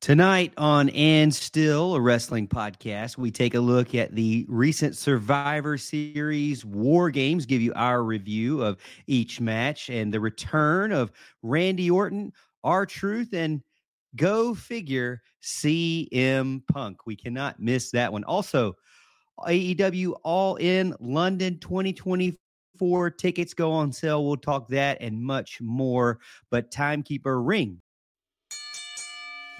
Tonight on And Still, a wrestling podcast, we take a look at the recent Survivor Series War Games, give you our review of each match and the return of Randy Orton, R-Truth, and go figure CM Punk. We cannot miss that one. Also, AEW All In London 2024 tickets go on sale. We'll talk that and much more. But Timekeeper Ring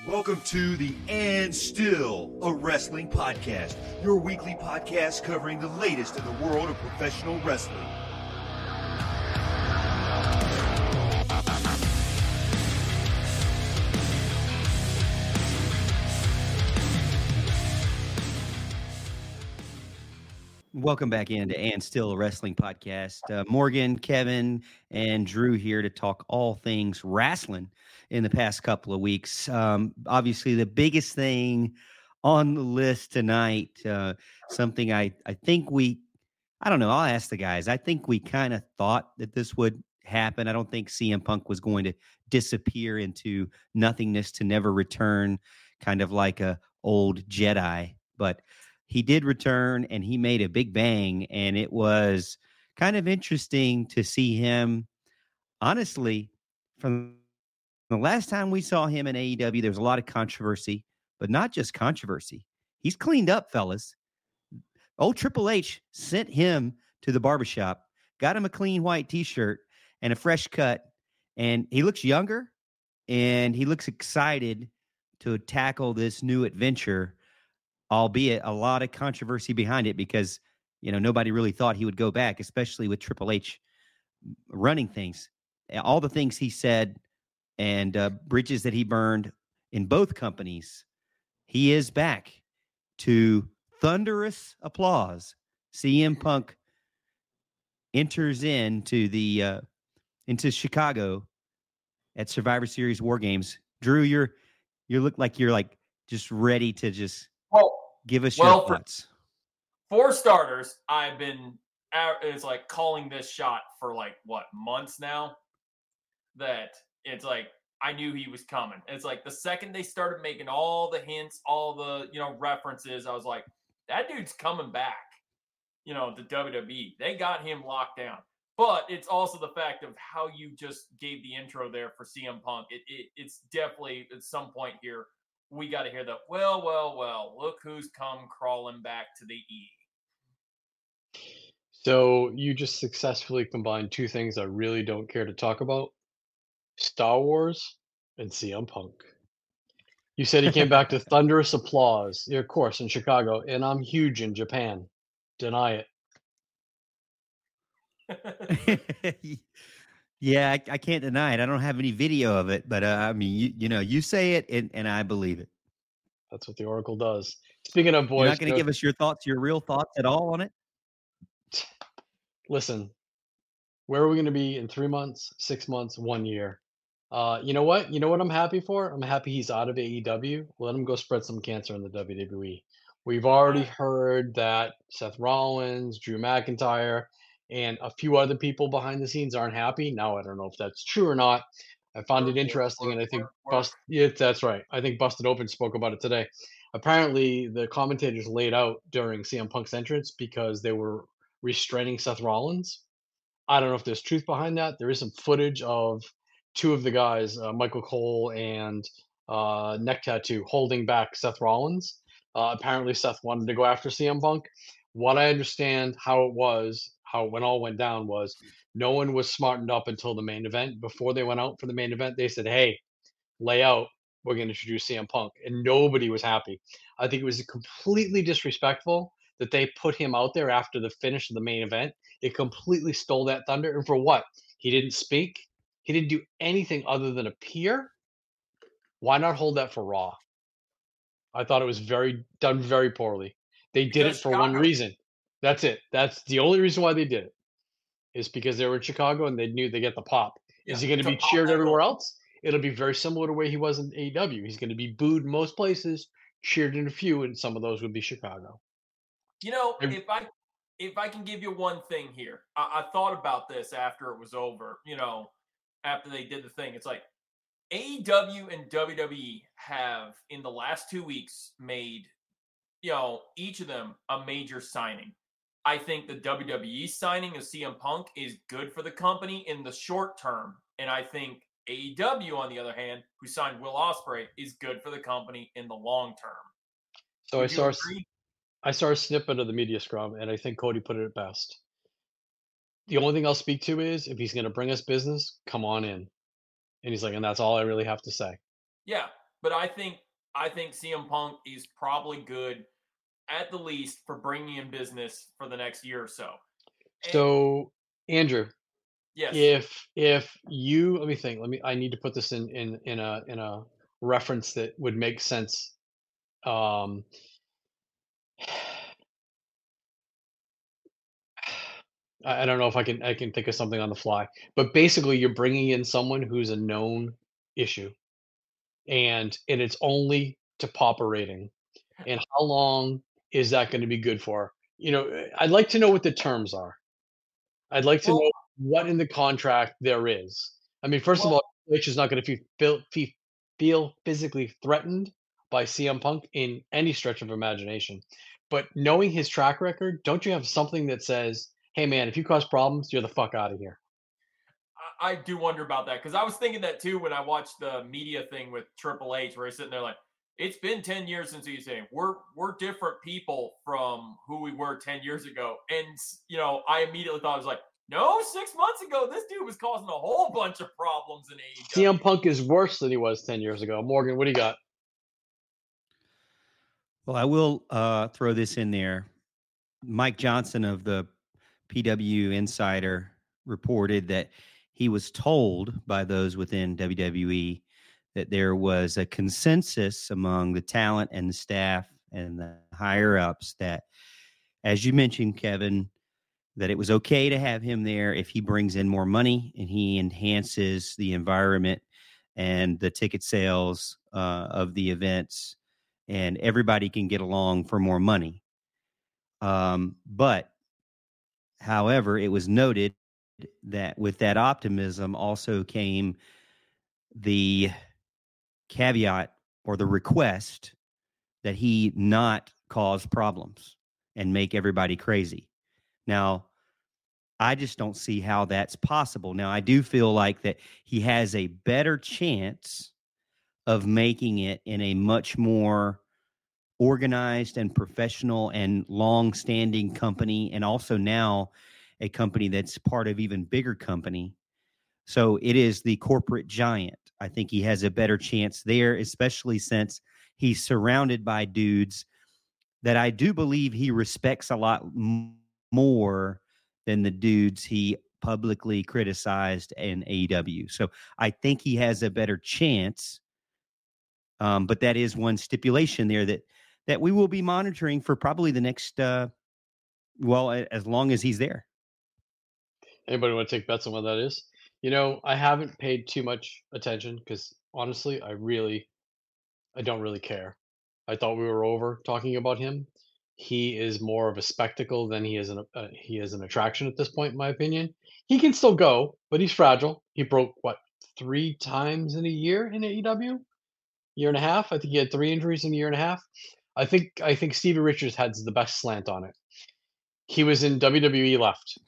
Welcome to the And Still a Wrestling Podcast, your weekly podcast covering the latest in the world of professional wrestling. Welcome back into And Still a Wrestling Podcast. Uh, Morgan, Kevin, and Drew here to talk all things wrestling in the past couple of weeks. Um, obviously, the biggest thing on the list tonight, uh, something I, I think we, I don't know, I'll ask the guys. I think we kind of thought that this would happen. I don't think CM Punk was going to disappear into nothingness to never return, kind of like a old Jedi. But he did return and he made a big bang and it was kind of interesting to see him honestly from the last time we saw him in AEW there was a lot of controversy but not just controversy he's cleaned up fellas old Triple H sent him to the barbershop got him a clean white t-shirt and a fresh cut and he looks younger and he looks excited to tackle this new adventure albeit a lot of controversy behind it because you know nobody really thought he would go back, especially with Triple H running things. All the things he said and uh, bridges that he burned in both companies, he is back to thunderous applause. CM Punk enters into the uh, into Chicago at Survivor Series War Games. Drew, you're you look like you're like just ready to just well, Give us well, your thoughts. For, for starters, I've been it's like calling this shot for like what months now. That it's like I knew he was coming. It's like the second they started making all the hints, all the you know references, I was like, that dude's coming back. You know, the WWE. They got him locked down. But it's also the fact of how you just gave the intro there for CM Punk. It, it it's definitely at some point here we got to hear that. well, well, well, look who's come crawling back to the E. So you just successfully combined two things I really don't care to talk about Star Wars and CM Punk. You said he came back to thunderous applause, yeah, of course, in Chicago, and I'm huge in Japan. Deny it. Yeah, I, I, can't deny it. I don't have any video of it, but uh, I mean, you, you know, you say it, and, and I believe it. That's what the Oracle does. Speaking of voice, you're not going to give us your thoughts, your real thoughts at all on it. Listen, where are we going to be in three months, six months, one year? Uh, you know what? You know what I'm happy for? I'm happy he's out of AEW. Let him go spread some cancer in the WWE. We've already heard that Seth Rollins, Drew McIntyre, and a few other people behind the scenes aren't happy. Now I don't know if that's true or not. I found it interesting, and I think Bust. Yeah, that's right. I think Busted Open spoke about it today. Apparently, the commentators laid out during CM Punk's entrance because they were restraining Seth Rollins. I don't know if there's truth behind that. There is some footage of two of the guys, uh, Michael Cole and uh, Neck Tattoo, holding back Seth Rollins. Uh, apparently, Seth wanted to go after CM Punk. What I understand how it was how when all went down was no one was smartened up until the main event. Before they went out for the main event, they said, "Hey, lay out. We're going to introduce CM Punk," and nobody was happy. I think it was completely disrespectful that they put him out there after the finish of the main event. It completely stole that thunder. And for what? He didn't speak. He didn't do anything other than appear. Why not hold that for Raw? I thought it was very done very poorly. They did because it for Chicago. one reason. That's it. That's the only reason why they did it. Is because they were in Chicago and they knew they get the pop. Yeah, is he going to be cheered everywhere else? It'll be very similar to the way he was in AEW. He's going to be booed most places, cheered in a few, and some of those would be Chicago. You know, if I if I can give you one thing here, I, I thought about this after it was over. You know, after they did the thing, it's like AEW and WWE have in the last two weeks made, you know, each of them a major signing. I think the WWE signing of CM Punk is good for the company in the short term. And I think AEW, on the other hand, who signed Will Ospreay, is good for the company in the long term. So Would I saw agree? I saw a snippet of the media scrum, and I think Cody put it at best. The only thing I'll speak to is if he's going to bring us business, come on in. And he's like, and that's all I really have to say. Yeah, but I think I think CM Punk is probably good at the least for bringing in business for the next year or so. And, so, Andrew, yes, if if you let me think, let me I need to put this in in in a in a reference that would make sense. Um, I don't know if I can I can think of something on the fly, but basically you're bringing in someone who's a known issue, and and it's only to pop a rating, and how long is that going to be good for? You know, eh, I'd like to know what the terms are. I'd like to well, know what in the contract there is. I mean, first well, of all, H is not going to feel feel physically threatened by CM Punk in any stretch of imagination. But knowing his track record, don't you have something that says hey man, if you cause problems, you're the fuck out of here. I, I do wonder about that because I was thinking that too when I watched the media thing with Triple H, where he's sitting there like, it's been 10 years since he's saying we're we're different people from who we were 10 years ago. And you know, I immediately thought I was like, no, six months ago, this dude was causing a whole bunch of problems in AEW. CM Punk is worse than he was 10 years ago. Morgan, what do you got? Well, I will uh, throw this in there. Mike Johnson of the PW Insider reported that he was told by those within WWE that there was a consensus among the talent and the staff and the higher ups that, as you mentioned, Kevin, that it was okay to have him there if he brings in more money and he enhances the environment and the ticket sales uh, of the events, and everybody can get along for more money. Um, but However, it was noted that with that optimism also came the caveat or the request that he not cause problems and make everybody crazy. Now, I just don't see how that's possible. Now, I do feel like that he has a better chance of making it in a much more organized and professional and long-standing company and also now a company that's part of even bigger company so it is the corporate giant i think he has a better chance there especially since he's surrounded by dudes that i do believe he respects a lot more than the dudes he publicly criticized in AEW. So I think he has a better chance. Um, but that is one stipulation there that that we will be monitoring for probably the next, uh, well, as long as he's there. Anybody want to take bets on what that is? You know, I haven't paid too much attention because honestly, I really, I don't really care. I thought we were over talking about him. He is more of a spectacle than he is an uh, he is an attraction at this point, in my opinion. He can still go, but he's fragile. He broke what three times in a year in AEW, year and a half. I think he had three injuries in a year and a half. I think I think Stevie Richards has the best slant on it. He was in WWE left.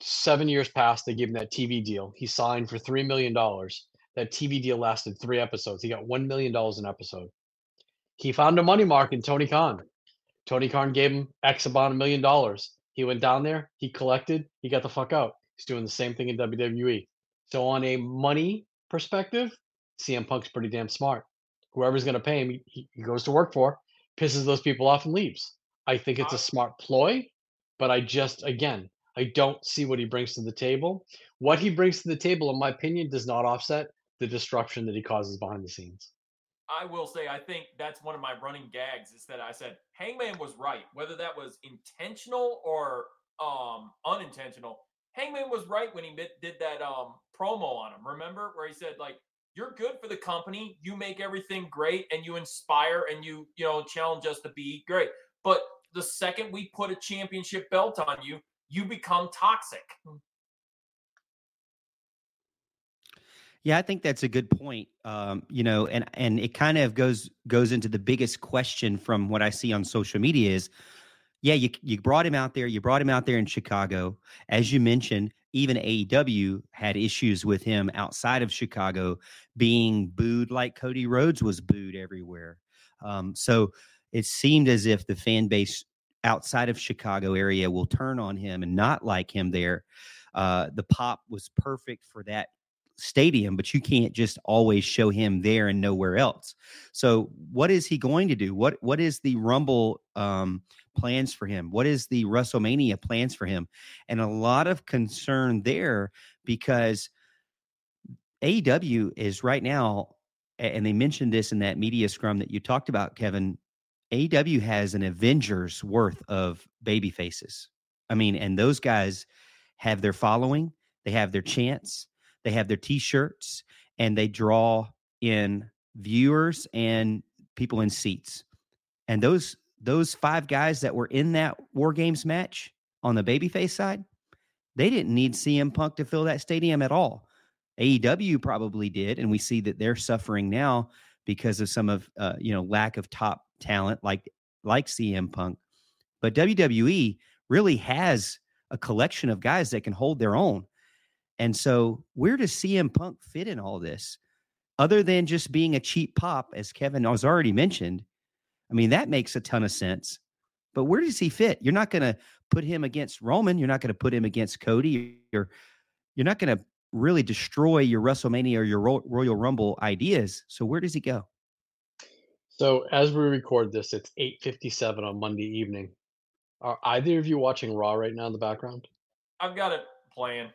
Seven years passed, they gave him that TV deal. He signed for three million dollars. That TV deal lasted three episodes. He got one million dollars an episode. He found a money mark in Tony Khan. Tony Khan gave him X about a million dollars. He went down there, he collected, he got the fuck out. He's doing the same thing in WWE. So on a money perspective, CM Punk's pretty damn smart whoever's going to pay him, he, he goes to work for, pisses those people off and leaves. I think it's a smart ploy, but I just, again, I don't see what he brings to the table. What he brings to the table, in my opinion, does not offset the disruption that he causes behind the scenes. I will say, I think that's one of my running gags is that I said Hangman was right, whether that was intentional or um, unintentional. Hangman was right when he did that um, promo on him. Remember where he said like you're good for the company. You make everything great and you inspire and you, you know, challenge us to be great. But the second we put a championship belt on you, you become toxic. Yeah, I think that's a good point. Um, you know, and and it kind of goes goes into the biggest question from what I see on social media is, yeah, you you brought him out there, you brought him out there in Chicago, as you mentioned. Even AEW had issues with him outside of Chicago being booed like Cody Rhodes was booed everywhere. Um, so it seemed as if the fan base outside of Chicago area will turn on him and not like him there. Uh, the pop was perfect for that stadium, but you can't just always show him there and nowhere else. So, what is he going to do? What What is the Rumble um, plans for him? What is the WrestleMania plans for him? And a lot of concern there because AEW is right now, and they mentioned this in that media scrum that you talked about, Kevin. AEW has an Avengers worth of baby faces. I mean, and those guys have their following, they have their chants, they have their t-shirts, and they draw in viewers and people in seats. And those those five guys that were in that War Games match on the babyface side, they didn't need CM Punk to fill that stadium at all. AEW probably did, and we see that they're suffering now because of some of uh, you know lack of top talent like like CM Punk. But WWE really has a collection of guys that can hold their own. And so, where does CM Punk fit in all this? Other than just being a cheap pop, as Kevin has already mentioned, I mean, that makes a ton of sense. But where does he fit? You're not going to put him against Roman. You're not going to put him against Cody. You're, you're not going to really destroy your WrestleMania or your Royal Rumble ideas. So where does he go? So as we record this, it's 8:57 on Monday evening. Are either of you watching Raw right now in the background? I've got it playing.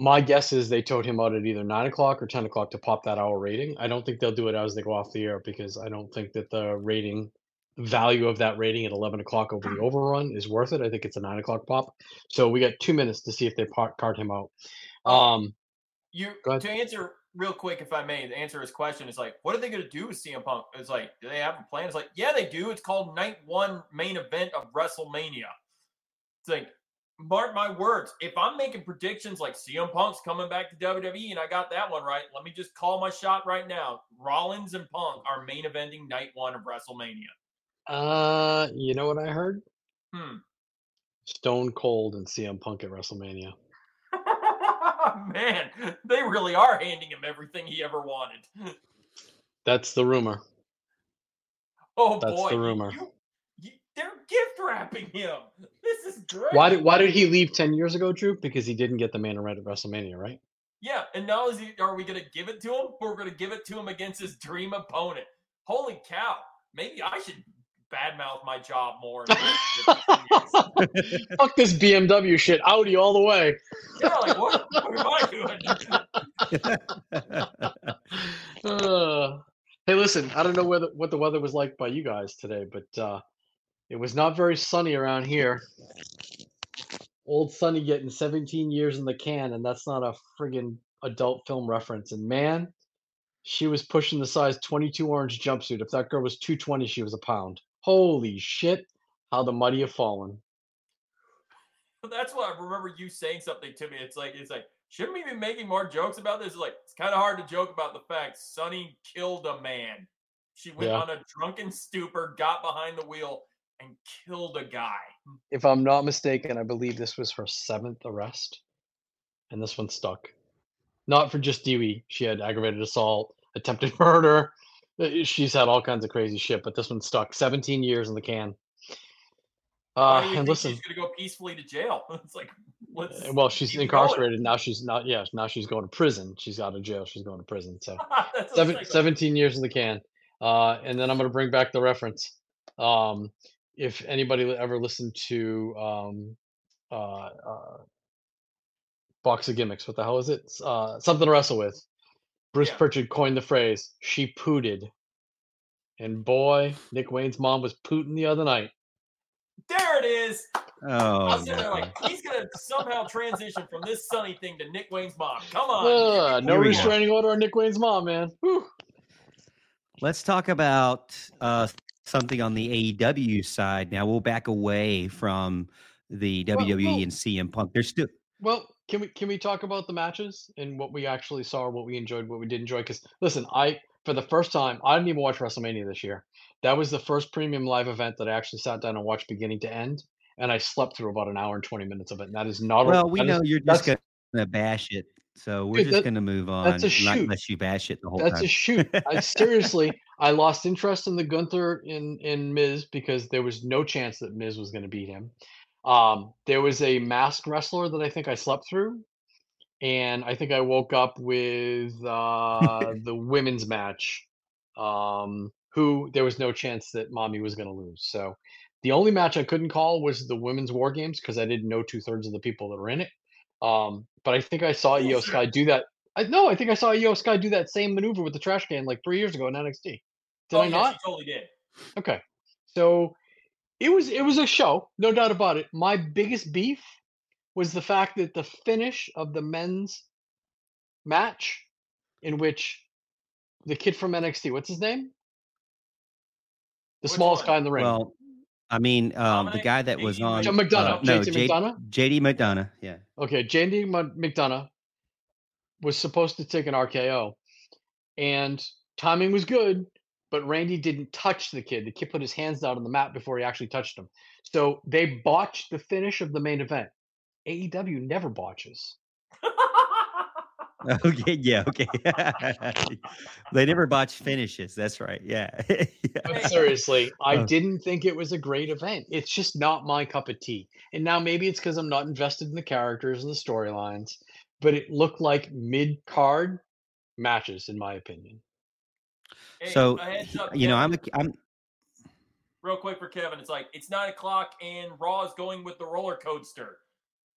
My guess is they towed him out at either nine o'clock or ten o'clock to pop that hour rating. I don't think they'll do it as they go off the air because I don't think that the rating value of that rating at eleven o'clock over the overrun is worth it. I think it's a nine o'clock pop. So we got two minutes to see if they part, card him out. Oh, um, you to answer real quick, if I may, to answer his question is like, what are they going to do with CM Punk? It's like, do they have a plan? It's like, yeah, they do. It's called Night One Main Event of WrestleMania. It's like, mark my words. If I'm making predictions like CM Punk's coming back to WWE and I got that one right, let me just call my shot right now. Rollins and Punk are main eventing Night One of WrestleMania. Uh, you know what I heard? Hmm. Stone Cold and CM Punk at WrestleMania. Man, they really are handing him everything he ever wanted. That's the rumor. Oh boy. That's boy, the rumor. You, they're gift wrapping him. This is great. Why did Why did he leave ten years ago, Drew? Because he didn't get the main event at WrestleMania, right? Yeah, and now is he? Are we going to give it to him? We're going to give it to him against his dream opponent. Holy cow! Maybe I should badmouth my job more. Fuck this BMW shit, Audi all the way. Yeah, like what, what am I doing? uh, hey, listen, I don't know whether what the weather was like by you guys today, but uh, it was not very sunny around here. Old Sunny getting 17 years in the can, and that's not a friggin' adult film reference. And man, she was pushing the size 22 orange jumpsuit. If that girl was 220, she was a pound. Holy shit, how the mighty have fallen. That's why I remember you saying something to me. It's like it's like shouldn't we be making more jokes about this? It's like it's kind of hard to joke about the fact Sunny killed a man. She went yeah. on a drunken stupor, got behind the wheel, and killed a guy. If I'm not mistaken, I believe this was her seventh arrest, and this one stuck. Not for just Dewey. She had aggravated assault, attempted murder, uh, she's had all kinds of crazy shit, but this one stuck. 17 years in the can. Uh, and listen, she's gonna go peacefully to jail. It's like, let's uh, well, she's incarcerated going. now. She's not. Yeah, now she's going to prison. She's out of jail. She's going to prison. So, seven, 17 years in the can. Uh, and then I'm gonna bring back the reference. Um, if anybody ever listened to um, uh, uh, Box of Gimmicks, what the hell is it? Uh, something to wrestle with. Bruce yeah. Prichard coined the phrase "she pooted," and boy, Nick Wayne's mom was pooting the other night. There it is. Oh, I was no. there like he's gonna somehow transition from this sunny thing to Nick Wayne's mom. Come on, uh, no restraining go. order on Nick Wayne's mom, man. Whew. Let's talk about uh, something on the AEW side. Now we'll back away from the WWE well, well, and CM Punk. There's still well, can we can we talk about the matches and what we actually saw, what we enjoyed, what we did enjoy? Because listen, I for the first time, I didn't even watch WrestleMania this year. That was the first premium live event that I actually sat down and watched beginning to end, and I slept through about an hour and twenty minutes of it. And that is not. Well, a, we know is- you're just gonna bash it, so we're Dude, just that- gonna move on. that's a not shoot. unless you bash it the whole That's time. a shoot. I seriously, I lost interest in the Gunther in in Miz because there was no chance that Miz was going to beat him. Um, there was a masked wrestler that I think I slept through, and I think I woke up with uh, the women's match. Um, who there was no chance that Mommy was going to lose. So the only match I couldn't call was the women's war games because I didn't know two thirds of the people that were in it. Um, but I think I saw Iyo Bullshit. Sky do that. I no, I think I saw Iyo Sky do that same maneuver with the trash can like three years ago in NXT. Did oh, I yeah, not? She totally did. Okay. So it was it was a show, no doubt about it. My biggest beef was the fact that the finish of the men's match in which the kid from NXT, what's his name? The Which smallest one? guy in the ring. Well, I mean, um, the guy that was on John McDonagh, uh, no, JT J- McDonagh? JD McDonagh. Yeah. Okay, JD Mc- McDonagh was supposed to take an RKO, and timing was good, but Randy didn't touch the kid. The kid put his hands down on the mat before he actually touched him. So they botched the finish of the main event. AEW never botches. Okay. Yeah. Okay. they never botch finishes. That's right. Yeah. Yeah. But seriously, I Oh. didn't think it was a great event. It's just not my cup of tea. And now maybe it's because I'm not invested in the characters and the storylines, but it looked like mid card matches, in my opinion. Hey, so up, you know, I'm Kevin, a, I'm real quick for Kevin. It's like it's nine o'clock and Raw is going with the roller coaster.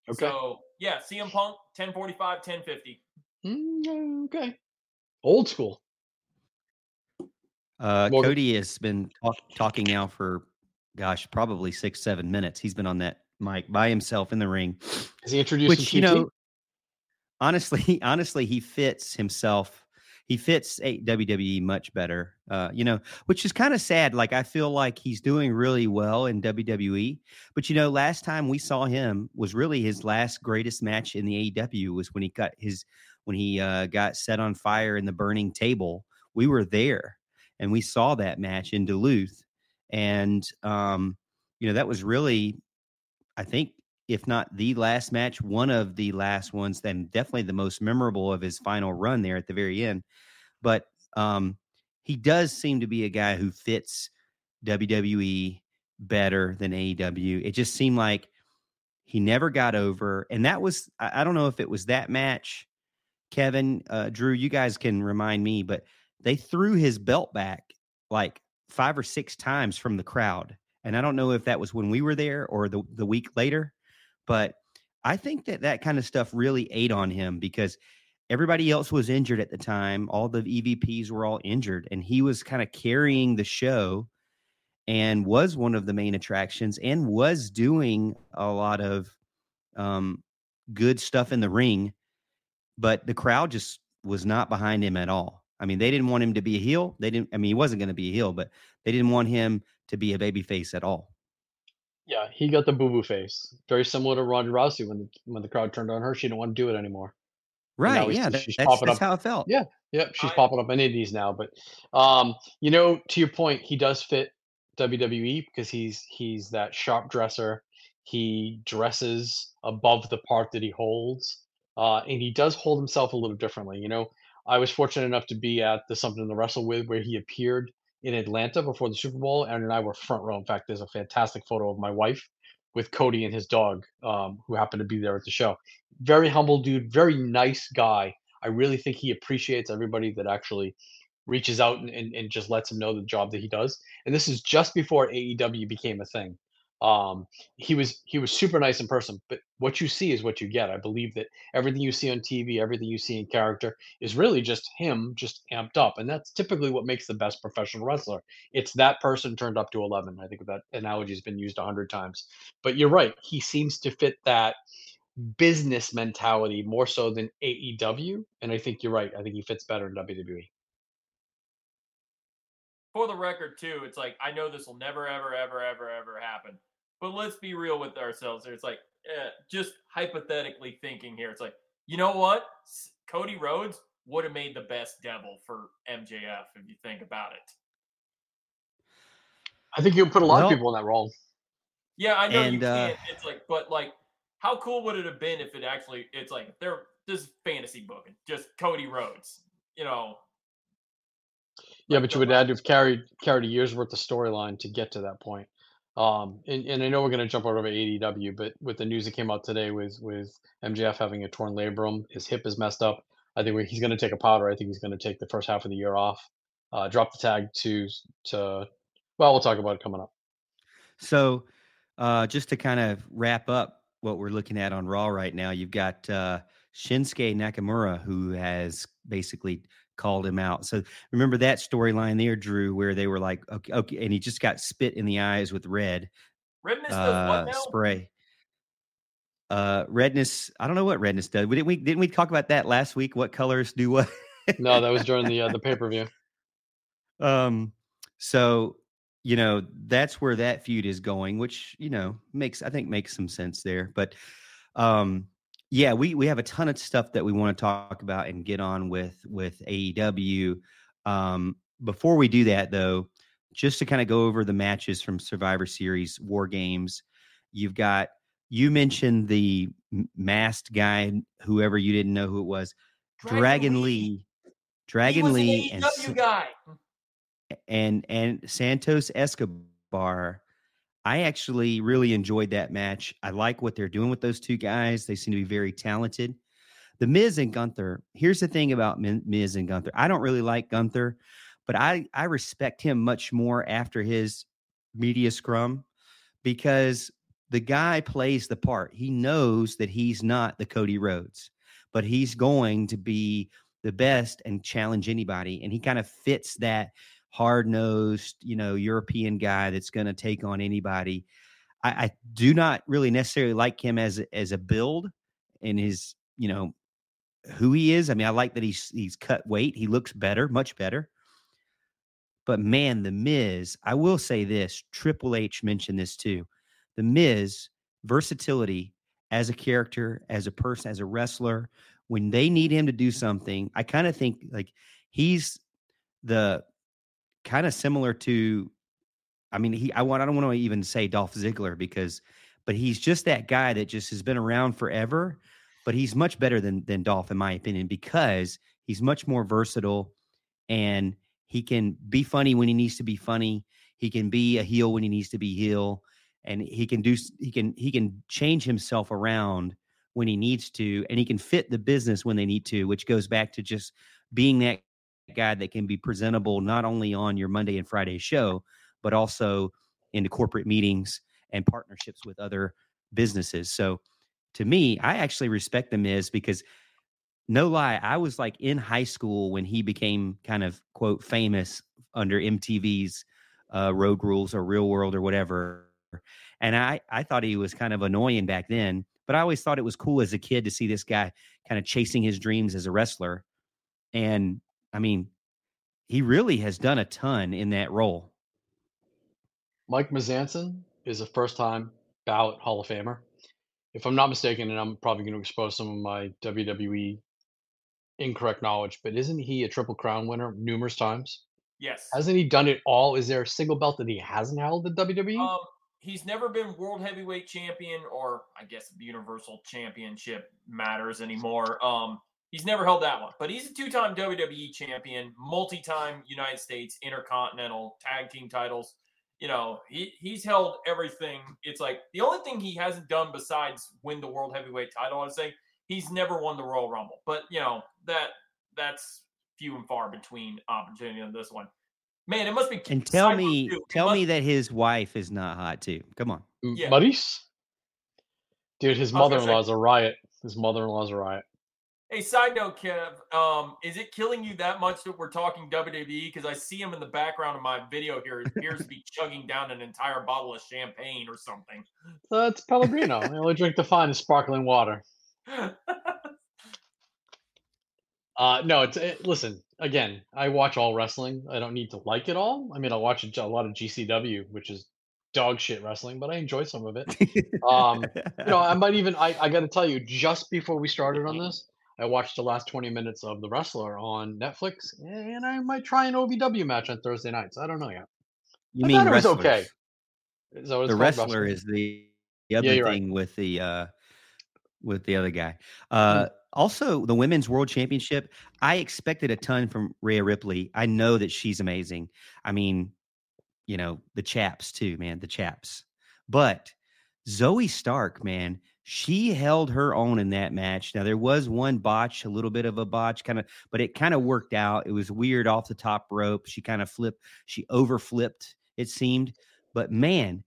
Okay. So yeah, CM Punk, 1045, 1050. Mm, okay. Old school. Uh, Morgan- Cody has been talk, talking now for, gosh, probably six, seven minutes. He's been on that mic by himself in the ring, Is he introducing which you know, honestly, honestly, he fits himself. He fits a WWE much better, uh, you know, which is kind of sad. Like I feel like he's doing really well in WWE, but you know, last time we saw him was really his last greatest match in the AEW was when he got his when he uh, got set on fire in the burning table. We were there and we saw that match in Duluth, and um, you know that was really, I think, if not the last match, one of the last ones, then definitely the most memorable of his final run there at the very end. But um, he does seem to be a guy who fits WWE better than AEW. It just seemed like he never got over, and that was I don't know if it was that match, Kevin, uh, Drew. You guys can remind me, but they threw his belt back like five or six times from the crowd, and I don't know if that was when we were there or the the week later, but I think that that kind of stuff really ate on him because everybody else was injured at the time. All the EVPs were all injured, and he was kind of carrying the show and was one of the main attractions and was doing a lot of um, good stuff in the ring. But the crowd just was not behind him at all. I mean, they didn't want him to be a heel. They didn't. I mean, he wasn't going to be a heel, but they didn't want him to be a baby face at all. Yeah, he got the boo boo face. Very similar to Ronda Rousey when the, when the crowd turned on her, she didn't want to do it anymore. Right? Yeah, that- she's that's, popping that's up- how it felt. Yeah. Yep, she's I- popping up in indies now. But um, you know, to your point, he does fit WWE because he's he's that sharp dresser. He dresses above the part that he holds, uh, and he does hold himself a little differently. You know, I was fortunate enough to be at the Something to Wrestle with where he appeared in Atlanta before the Super Bowl, Aaron and I were front row. In fact, there's a fantastic photo of my wife with Cody and his dog, um, who happened to be there at the show. Very humble dude, very nice guy. I really think he appreciates everybody that actually reaches out and, and, and just lets him know the job that he does. And this is just before AEW became a thing. Um, he was he was super nice in person, but what you see is what you get. I believe that everything you see on TV, everything you see in character, is really just him, just amped up, and that's typically what makes the best professional wrestler. It's that person turned up to eleven. I think that analogy has been used a hundred times, but you're right. He seems to fit that business mentality more so than AEW, and I think you're right. I think he fits better in. WWE. For the record, too, it's like I know this will never, ever, ever, ever, ever happen. But let's be real with ourselves. It's like uh, just hypothetically thinking here, it's like you know what, Cody Rhodes would have made the best devil for MJF if you think about it. I think you put a lot Well- of people in that role. Yeah, I know you And, uh, can't. It's like, but like, how cool would it have been if it actually? It's like they're this is fantasy booking, just Cody Rhodes. You know, Yeah, but you would have had to have carried carried a year's worth of storyline to get to that point. Um, and, and I know we're going to jump over to AEW, but with the news that came out today with with MJF having a torn labrum, his hip is messed up. I think he's going to take a powder. I think he's going to take the first half of the year off. Uh, drop the tag to to. Well, we'll talk about it coming up. So, uh, just to kind of wrap up what we're looking at on Raw right now, you've got uh, Shinsuke Nakamura, who has basically called him out. So, remember that storyline there, Drew, where they were like, okay, okay, and he just got spit in the eyes with red Redness uh, spray. Uh, redness. I don't know what redness does. Didn't we? Didn't we talk about that last week? What colors do what? No, that was during the uh, the pay per view. Um, so you know that's where that feud is going, which you know makes I think makes some sense there. But um, yeah, we we have a ton of stuff that we want to talk about and get on with with AEW. Um, before we do that, though, just to kind of go over the matches from Survivor Series War Games, you've got you mentioned the masked guy, whoever you didn't know who it was, Dragon, Lee. Dragon he was Lee an and AEW Sa- guy. and and Santos Escobar. I actually really enjoyed that match. I like what they're doing with those two guys. They seem to be very talented. The Miz and Gunther. Here's the thing about Miz and Gunther. I don't really like Gunther, but I I respect him much more after his media scrum because the guy plays the part. He knows that he's not the Cody Rhodes, but he's going to be the best and challenge anybody. And he kind of fits that hard nosed, you know, European guy that's going to take on anybody. I, I do not really necessarily like him as as a build and his, you know, who he is. I mean, I like that he's he's cut weight. He looks better, much better. But man, the Miz, I will say this. Triple H mentioned this too. The Miz versatility as a character, as a person, as a wrestler. When they need him to do something, I kind of think like he's the kind of similar to. I mean, he. I want. I don't want to even say Dolph Ziggler because, but he's just that guy that just has been around forever. But he's much better than than Dolph, in my opinion, because he's much more versatile, and he can be funny when he needs to be funny. He can be a heel when he needs to be heel, and he can do. He can he can change himself around when he needs to, and he can fit the business when they need to, which goes back to just being that guy that can be presentable not only on your Monday and Friday show, but also into corporate meetings and partnerships with other businesses. So to me, I actually respect the Miz because no lie, I was like in high school when he became kind of quote famous under MTV's uh, Road Rules or Real World or whatever. And I, I thought he was kind of annoying back then, but I always thought it was cool as a kid to see this guy kind of chasing his dreams as a wrestler. And I mean, he really has done a ton in that role. Mike Mazanson is a first time ballot Hall of Famer. If I'm not mistaken, and I'm probably going to expose some of my WWE incorrect knowledge, but isn't he a Triple Crown winner numerous times? Yes. Hasn't he done it all? Is there a single belt that he hasn't held at WWE? Um, he's never been world heavyweight champion, or I guess the Universal Championship matters anymore. Um, he's never held that one, but he's a two-time WWE champion, multi-time United States Intercontinental Tag Team titles. You know, he he's held everything. It's like the only thing he hasn't done besides win the world heavyweight title. I would say he's never won the Royal Rumble, but you know that that's few and far between opportunity on this one. Man, it must be. And tell me, too, tell must- me that his wife is not hot too. Come on. M- yeah. Maryse? Dude, his I was gonna mother say- in law's a riot. His mother in law's a riot. Hey, side note, Kev, um, is it killing you that much that we're talking WWE? Because I see him in the background of my video here. It appears to be chugging down an entire bottle of champagne or something. Uh, it's Pellegrino. I only drink the finest sparkling water. Uh, no, it's it, listen again. I watch all wrestling. I don't need to like it all. I mean, I watch a lot of GCW, which is dog shit wrestling, but I enjoy some of it. Um, you know, I might even I, I got to tell you, just before we started on this, I watched the last 20 minutes of The Wrestler on Netflix, and I might try an OVW match on Thursday nights. I don't know yet. You I mean it was okay. Is that what The wrestler Wrestling? is the, the other right. thing with the uh with the other guy. Mm. Uh also the women's world championship. I expected a ton from Rhea Ripley. I know that she's amazing. I mean, you know, the chaps too, man, the chaps. But Zoey Stark, man, she held her own in that match. Now there was one botch, a little bit of a botch, kind of, but it kind of worked out. It was weird off the top rope. She kind of flipped, she overflipped, it seemed. But man,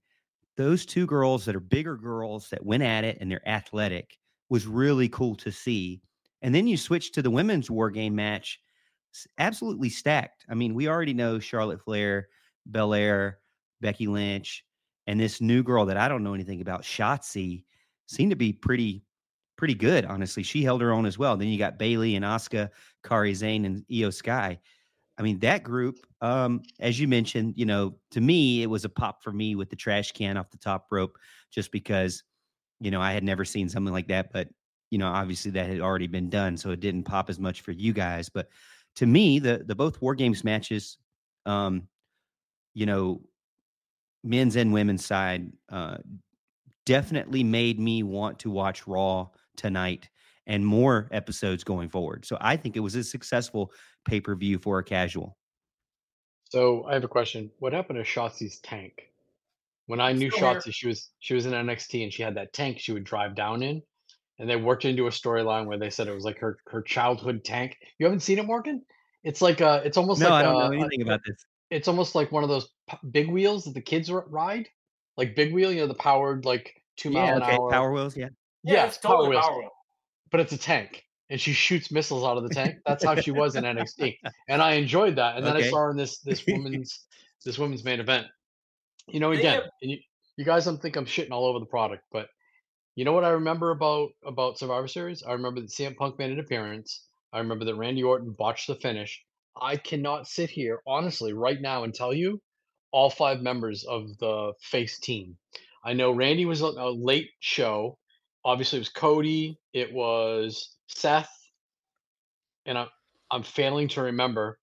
those two girls that are bigger girls that went at it and they're athletic was really cool to see. And then you switch to the women's war game match, absolutely stacked. I mean, we already know Charlotte Flair, Belair, Becky Lynch, and this new girl that I don't know anything about, Shotzi, seemed to be pretty, pretty good. Honestly, she held her own as well. Then you got Bayley and Asuka, Kairi Sane, and Iyo Sky. I mean, that group, um, as you mentioned, you know, to me, it was a pop for me with the trash can off the top rope, just because, you know, I had never seen something like that. But, you know, obviously that had already been done. So it didn't pop as much for you guys. But to me, the the both war games matches, um, you know, men's and women's side, uh, definitely made me want to watch Raw tonight and more episodes going forward. So I think it was a successful pay per view for a casual. So I have a question. What happened to Shotzi's tank? When I knew Still. Shotzi, she was she was in NXT and she had that tank she would drive down in, and they worked into a storyline where they said it was like her her childhood tank. You haven't seen it, Morgan? It's like uh, it's almost No, like I don't a- know a- anything about this. it's almost like one of those p- big wheels that the kids r- ride, like big wheel, you know, the powered like two mile Yeah, an okay, hour. Power Wheels, yeah. Yeah, yes, it's totally Power Wheels, Power Wheel. but it's a tank, and she shoots missiles out of the tank. That's how she was in NXT, and I enjoyed that. And then I saw her in this this woman's this woman's main event. You know, again, and you, you guys don't think I'm shitting all over the product, but you know what I remember about about Survivor Series? I remember that CM Punk made an appearance. I remember that Randy Orton botched the finish. I cannot sit here honestly right now and tell you all five members of the face team. I know Randy was a, a late show. Obviously, it was Cody. It was Seth, and I'm I'm failing to remember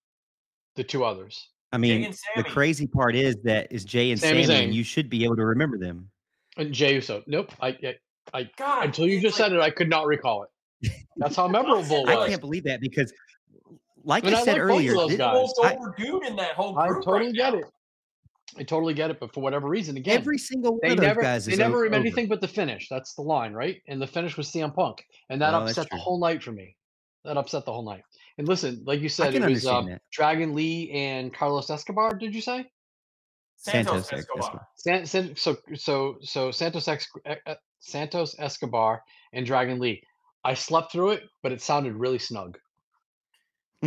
the two others. I mean, the crazy part is that is Jey and Sami Sammy, and you should be able to remember them. And Jey Uso. Nope. I, I God, until you just like- said it, I could not recall it. That's how memorable it I can't believe that because, like And I I said like earlier, those thi- the guys. I- dude in that whole I totally right get now. it. I totally get it, but for whatever reason, again, every single one they of those never guys they is never remember anything but the finish. That's the line, right? And the finish was CM Punk, and that Well, upset the whole night for me. That upset the whole night. And listen, like you said, it was um. Dragon Lee and Carlos Escobar. Did you say? Santos, Santos Escobar. Escobar. San, San, so so so Santos Ex, Santos Escobar and Dragon Lee. I slept through it, but it sounded really snug.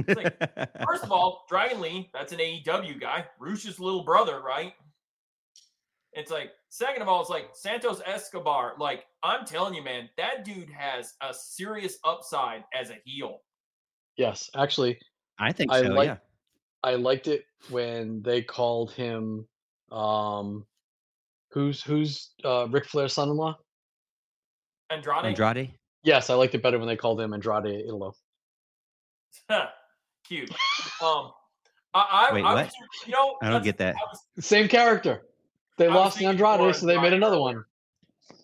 First of all, Dragon Lee, that's an AEW guy. Rush's little brother, right? It's like, second of all, it's like Santos Escobar. Like, I'm telling you, man, that dude has a serious upside as a heel. Yes, actually, I think I so. like- yeah. I liked it when they called him um who's who's uh Ric Flair's son-in-law? Andrade. Andrade. Yes, I liked it better when they called him Andrade Idolo. Cute. Um, I, I, Wait, I what? Was, you know, I don't get that. Was, Same character. They I lost the thinking Andrade, so they made another one.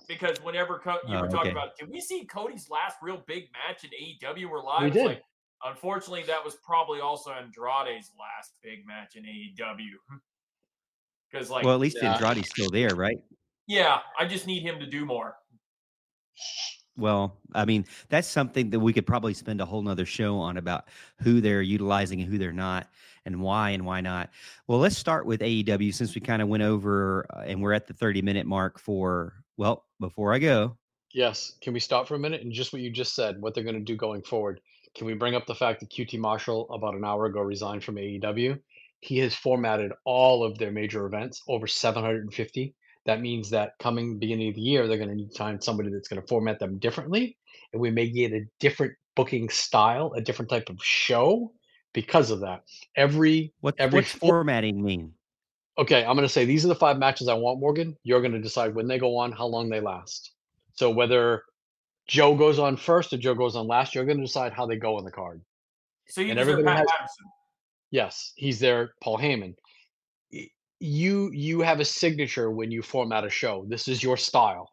because whenever Co- you Oh, were talking okay. about, did we see Cody's last real big match in AEW? We're live. We did. Like, unfortunately, that was probably also Andrade's last big match in AEW. Because, like, well, at least yeah. Andrade's still there, right? yeah, I just need him to do more. Well, I mean, that's something that we could probably spend a whole nother show on about who they're utilizing and who they're not and why and why not. Well, let's start with AEW since we kind of went over uh, and we're at the 30 minute mark for, well, before I go, Yes. Can we stop for a minute and just what you just said, what they're going to do going forward? Can we bring up the fact that QT Marshall about an hour ago resigned from AEW? He has formatted all of their major events, over 750. That means that coming beginning of the year, they're going to need to find somebody that's going to format them differently, and we may get a different booking style, a different type of show because of that. Every what, Every what's four- formatting mean? Okay, I'm going to say these are the five matches I want, Morgan. You're going to decide when they go on, how long they last. So whether Joe goes on first or Joe goes on last, you're going to decide how they go on the card. So you And deserve everybody Pat has- Patterson. Yes, he's there, Paul Heyman. You you have a signature when you format a show. This is your style.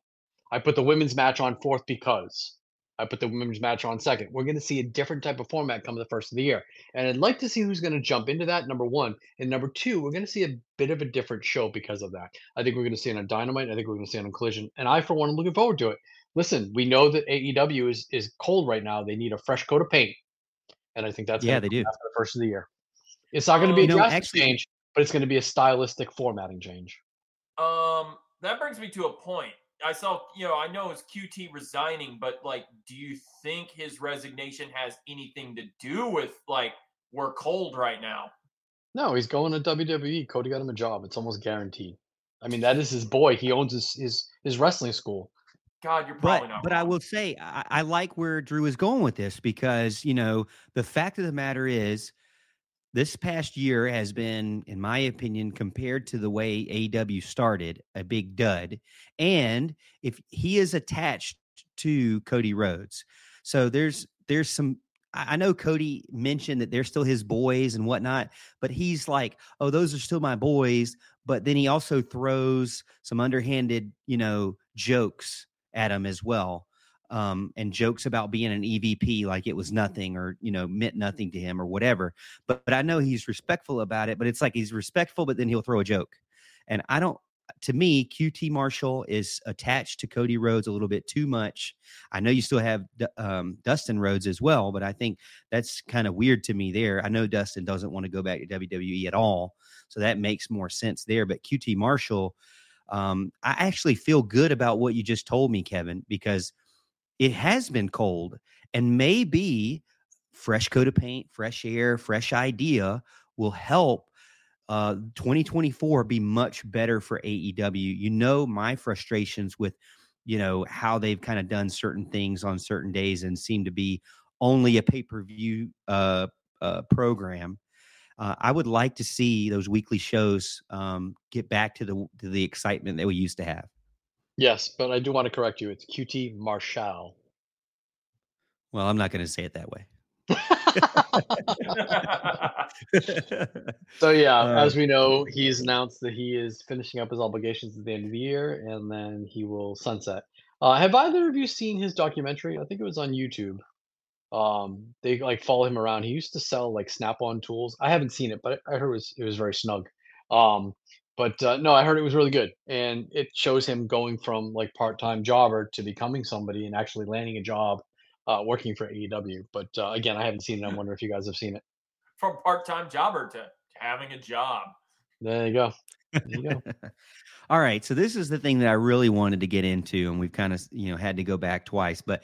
I put the women's match on fourth because I put the women's match on second. We're going to see a different type of format come the first of the year. And I'd like to see who's going to jump into that, number one. And number two, we're going to see a bit of a different show because of that. I think we're going to see it on Dynamite. I think we're going to see it on Collision. And I, for one, am looking forward to it. Listen, we know that AEW is, is cold right now. They need a fresh coat of paint. And I think that's Yeah, they do. after the first of the year. It's not going to oh, be a drastic actually- change, but it's going to be a stylistic formatting change. Um, that brings me to a point. I saw, you know, I know it's QT resigning, but like, do you think his resignation has anything to do with like we're cold right now? No, he's going to WWE. Cody got him a job. It's almost guaranteed. I mean, that is his boy. He owns his his, his wrestling school. God, you're But probably not. but I will say I, I like where Drew is going with this because you know the fact of the matter is this past year has been, in my opinion, compared to the way AEW started, a big dud. And if he is attached to Cody Rhodes, so there's there's some. I know Cody mentioned that they're still his boys and whatnot, but he's like, "Oh, those are still my boys." But then he also throws some underhanded, you know, jokes at him as well um, and jokes about being an EVP like it was nothing or you know meant nothing to him or whatever. But but I know he's respectful about it. But it's like he's respectful, but then he'll throw a joke, and I don't. To me, QT Marshall is attached to Cody Rhodes a little bit too much. I know you still have um, Dustin Rhodes as well, but I think that's kind of weird to me there. I know Dustin doesn't want to go back to WWE at all, so that makes more sense there. But QT Marshall, um, I actually feel good about what you just told me, Kevin, because it has been cold and maybe fresh coat of paint, fresh air, fresh idea will help uh 2024 be much better for AEW. You know my frustrations with you know how they've kind of done certain things on certain days and seem to be only a pay-per-view uh, uh program. Uh, I would like to see those weekly shows um, get back to the to the excitement that we used to have. Yes, but I do want to correct you. It's QT Marshall. Well, I'm not going to say it that way. So yeah, Uh, as we know, he's announced that he is finishing up his obligations at the end of the year, and then he will sunset. Uh, have either of you seen his documentary? I think it was on YouTube. Um, they like follow him around. He used to sell like Snap-on tools. I haven't seen it, but I heard it was it was very snug. Um, but uh, no, I heard it was really good, and it shows him going from like part-time jobber to becoming somebody and actually landing a job uh, working for AEW. But uh, again, I haven't seen it. I wonder if you guys have seen it. From part-time jobber to having a job. There you go. There you go. All right, so this is the thing that I really wanted to get into, and we've kind of you know had to go back twice, but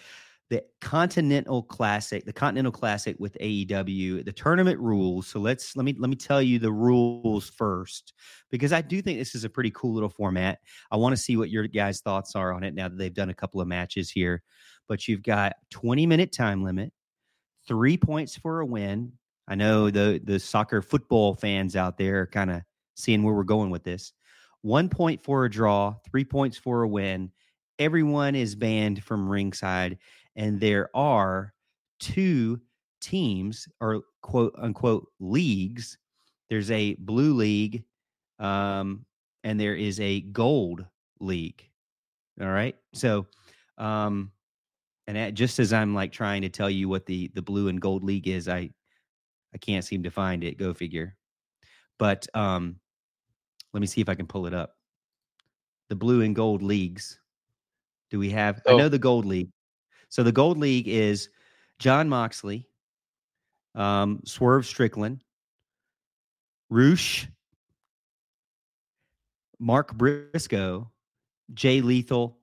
the Continental Classic, the Continental Classic with AEW, the tournament rules. So let's let me let me tell you the rules first, because I do think this is a pretty cool little format. I want to see what your guys' thoughts are on it now that they've done a couple of matches here. But you've got 20 minute time limit, three points for a win. I know the the soccer football fans out there are kind of seeing where we're going with this. One point for a draw, three points for a win. Everyone is banned from ringside, and there are two teams or quote unquote leagues. There's a blue league, um, and there is a gold league. All right, so um, and at, just as I'm like trying to tell you what the the blue and gold league is, I I can't seem to find it. Go figure. But um, let me see if I can pull it up. The blue and gold leagues. Do we have? I Oh. know the gold league. So the gold league is Jon Moxley, um, Swerve Strickland, Rush, Mark Briscoe, Jay Lethal,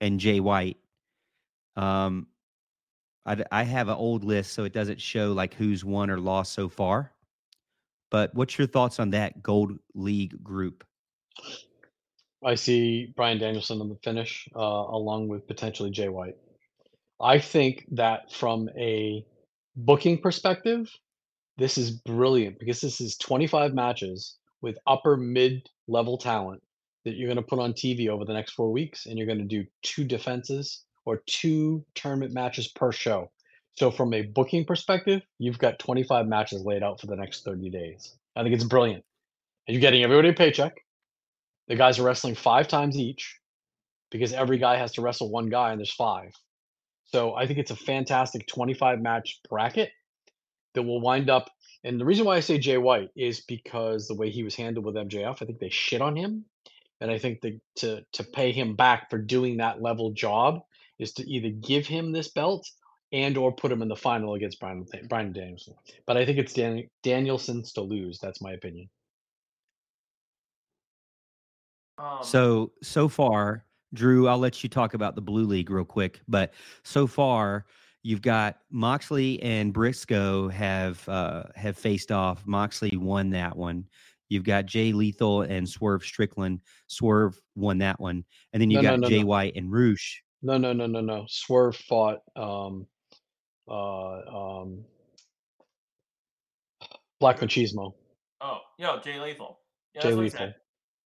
and Jay White. Um, I, I have an old list, so it doesn't show like who's won or lost so far. But what's your thoughts on that gold league group? I see Bryan Danielson on the finish, uh, along with potentially Jay White. I think that from a booking perspective, this is brilliant because this is 25 matches with upper mid level talent that you're going to put on TV over the next four weeks, and you're going to do two defenses or two tournament matches per show. So, from a booking perspective, you've got 25 matches laid out for the next 30 days. I think it's brilliant. And you're getting everybody a paycheck. The guys are wrestling five times each because every guy has to wrestle one guy, and there's five. So, I think it's a fantastic 25 match bracket that will wind up. And the reason why I say Jay White is because the way he was handled with MJF, I think they shit on him and I think that to to pay him back for doing that level job is to either give him this belt and or put him in the final against Bryan Bryan Danielson. But I think it's Dan, Danielson's to lose. That's my opinion. Um, so so far, Drew, I'll let you talk about the Blue League real quick. But so far, you've got Moxley and Briscoe have uh, have faced off. Moxley won that one. You've got Jay Lethal and Swerve Strickland. Swerve won that one, and then you no, got no, no, Jay White and Rush. No, no, no, no, no. Swerve fought um, uh, um, Black Machismo. Oh, yeah, Jay Lethal. Yeah, Jay Lethal.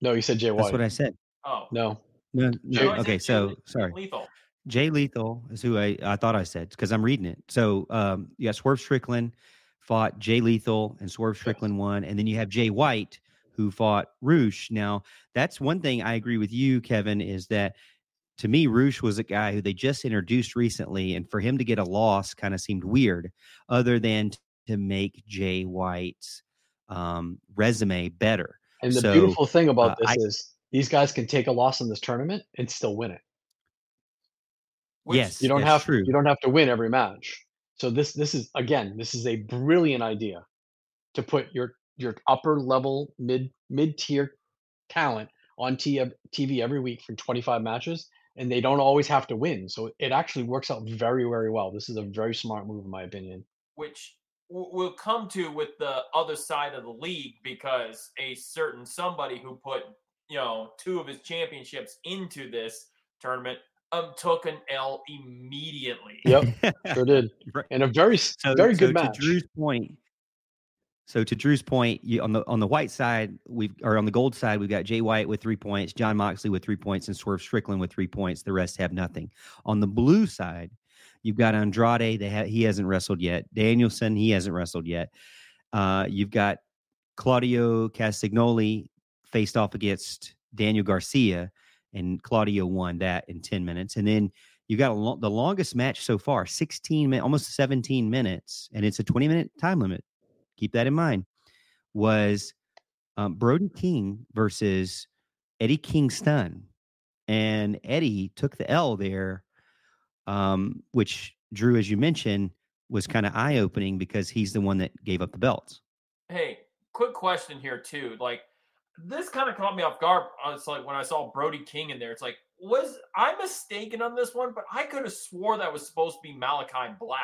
No, you said Jay White. That's what I said. Oh, no. No, no. okay, so sorry. Lethal. Jay Lethal is who I, I thought I said because I'm reading it. So um, you got Swerve Strickland, fought Jay Lethal and Swerve Strickland won, and then you have Jay White who fought Rush. Now, that's one thing I agree with you, Kevin, is that to me, Rush was a guy who they just introduced recently, and for him to get a loss kind of seemed weird, other than to make Jay White's um, resume better. And the so, beautiful thing about uh, this I, is these guys can take a loss in this tournament and still win it. Which, yes, you don't have true. you don't have to win every match. So this this is again this is a brilliant idea to put your your upper level mid mid tier talent on TV every week for 25 matches and they don't always have to win. So it actually works out very very well. This is a very smart move in my opinion. Which we'll come to with the other side of the league because a certain somebody who put you know two of his championships into this tournament um, took an L immediately. Yep, sure did. And a very so, very good so match. To Drew's point. So to Drew's point, you, on the on the white side, we've or on the gold side, we've got Jay White with three points, Jon Moxley with three points, and Swerve Strickland with three points. The rest have nothing. On the blue side, you've got Andrade. They ha- he hasn't wrestled yet. Danielson, he hasn't wrestled yet. Uh, you've got Claudio Castagnoli faced off against Daniel Garcia and Claudio won that in 10 minutes. And then you got lo- the longest match so far, 16 minutes, almost 17 minutes, and it's a 20 minute time limit. Keep that in mind. Was um, Brody King versus Eddie Kingston. And Eddie took the L there, um, which Drew, as you mentioned, was kind of eye opening because he's the one that gave up the belts. Hey, quick question here, too. Like, this kind of caught me off guard. Uh, it's like when I saw Brody King in there, it's like, was I mistaken on this one? But I could have swore that was supposed to be Malachi Black.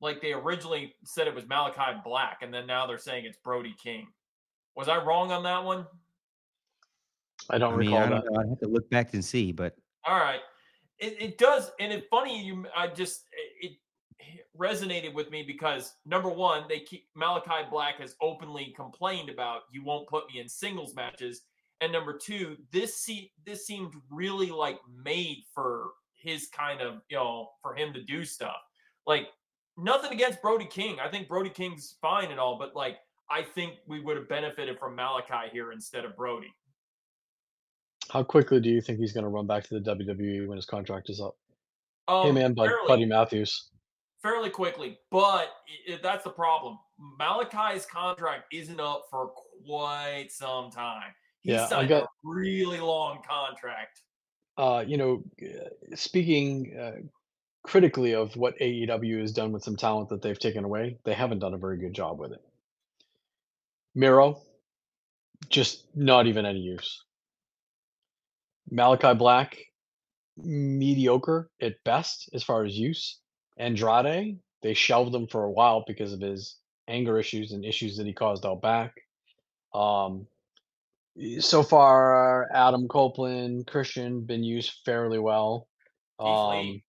Like they originally said it was Malachi Black, and then now they're saying it's Brody King. Was I wrong on that one? I don't I mean, recall I don't that. Know. I'd have to look back and see, but all right, it, it does, and it's funny. You, I just it resonated with me because number one, they keep Malachi Black has openly complained about you won't put me in singles matches, and number two, this see this seemed really like made for his kind of you know for him to do stuff. Like nothing against Brody King, I think Brody King's fine and all, but like I think we would have benefited from Malachi here instead of Brody. How quickly do you think he's going to run back to the WWE when his contract is up? Um, hey man, Buddy Matthews fairly quickly, but it, that's the problem. Malachi's contract isn't up for quite some time. He's yeah, signed got, a really long contract. Uh, you know, speaking uh, critically of what AEW has done with some talent that they've taken away, they haven't done a very good job with it. Miro, just not even any use. Malachi Black, mediocre at best as far as use. Andrade, they shelved him for a while because of his anger issues and issues that he caused out back. Um, so far, Adam Copeland, Christian been used fairly well. Um,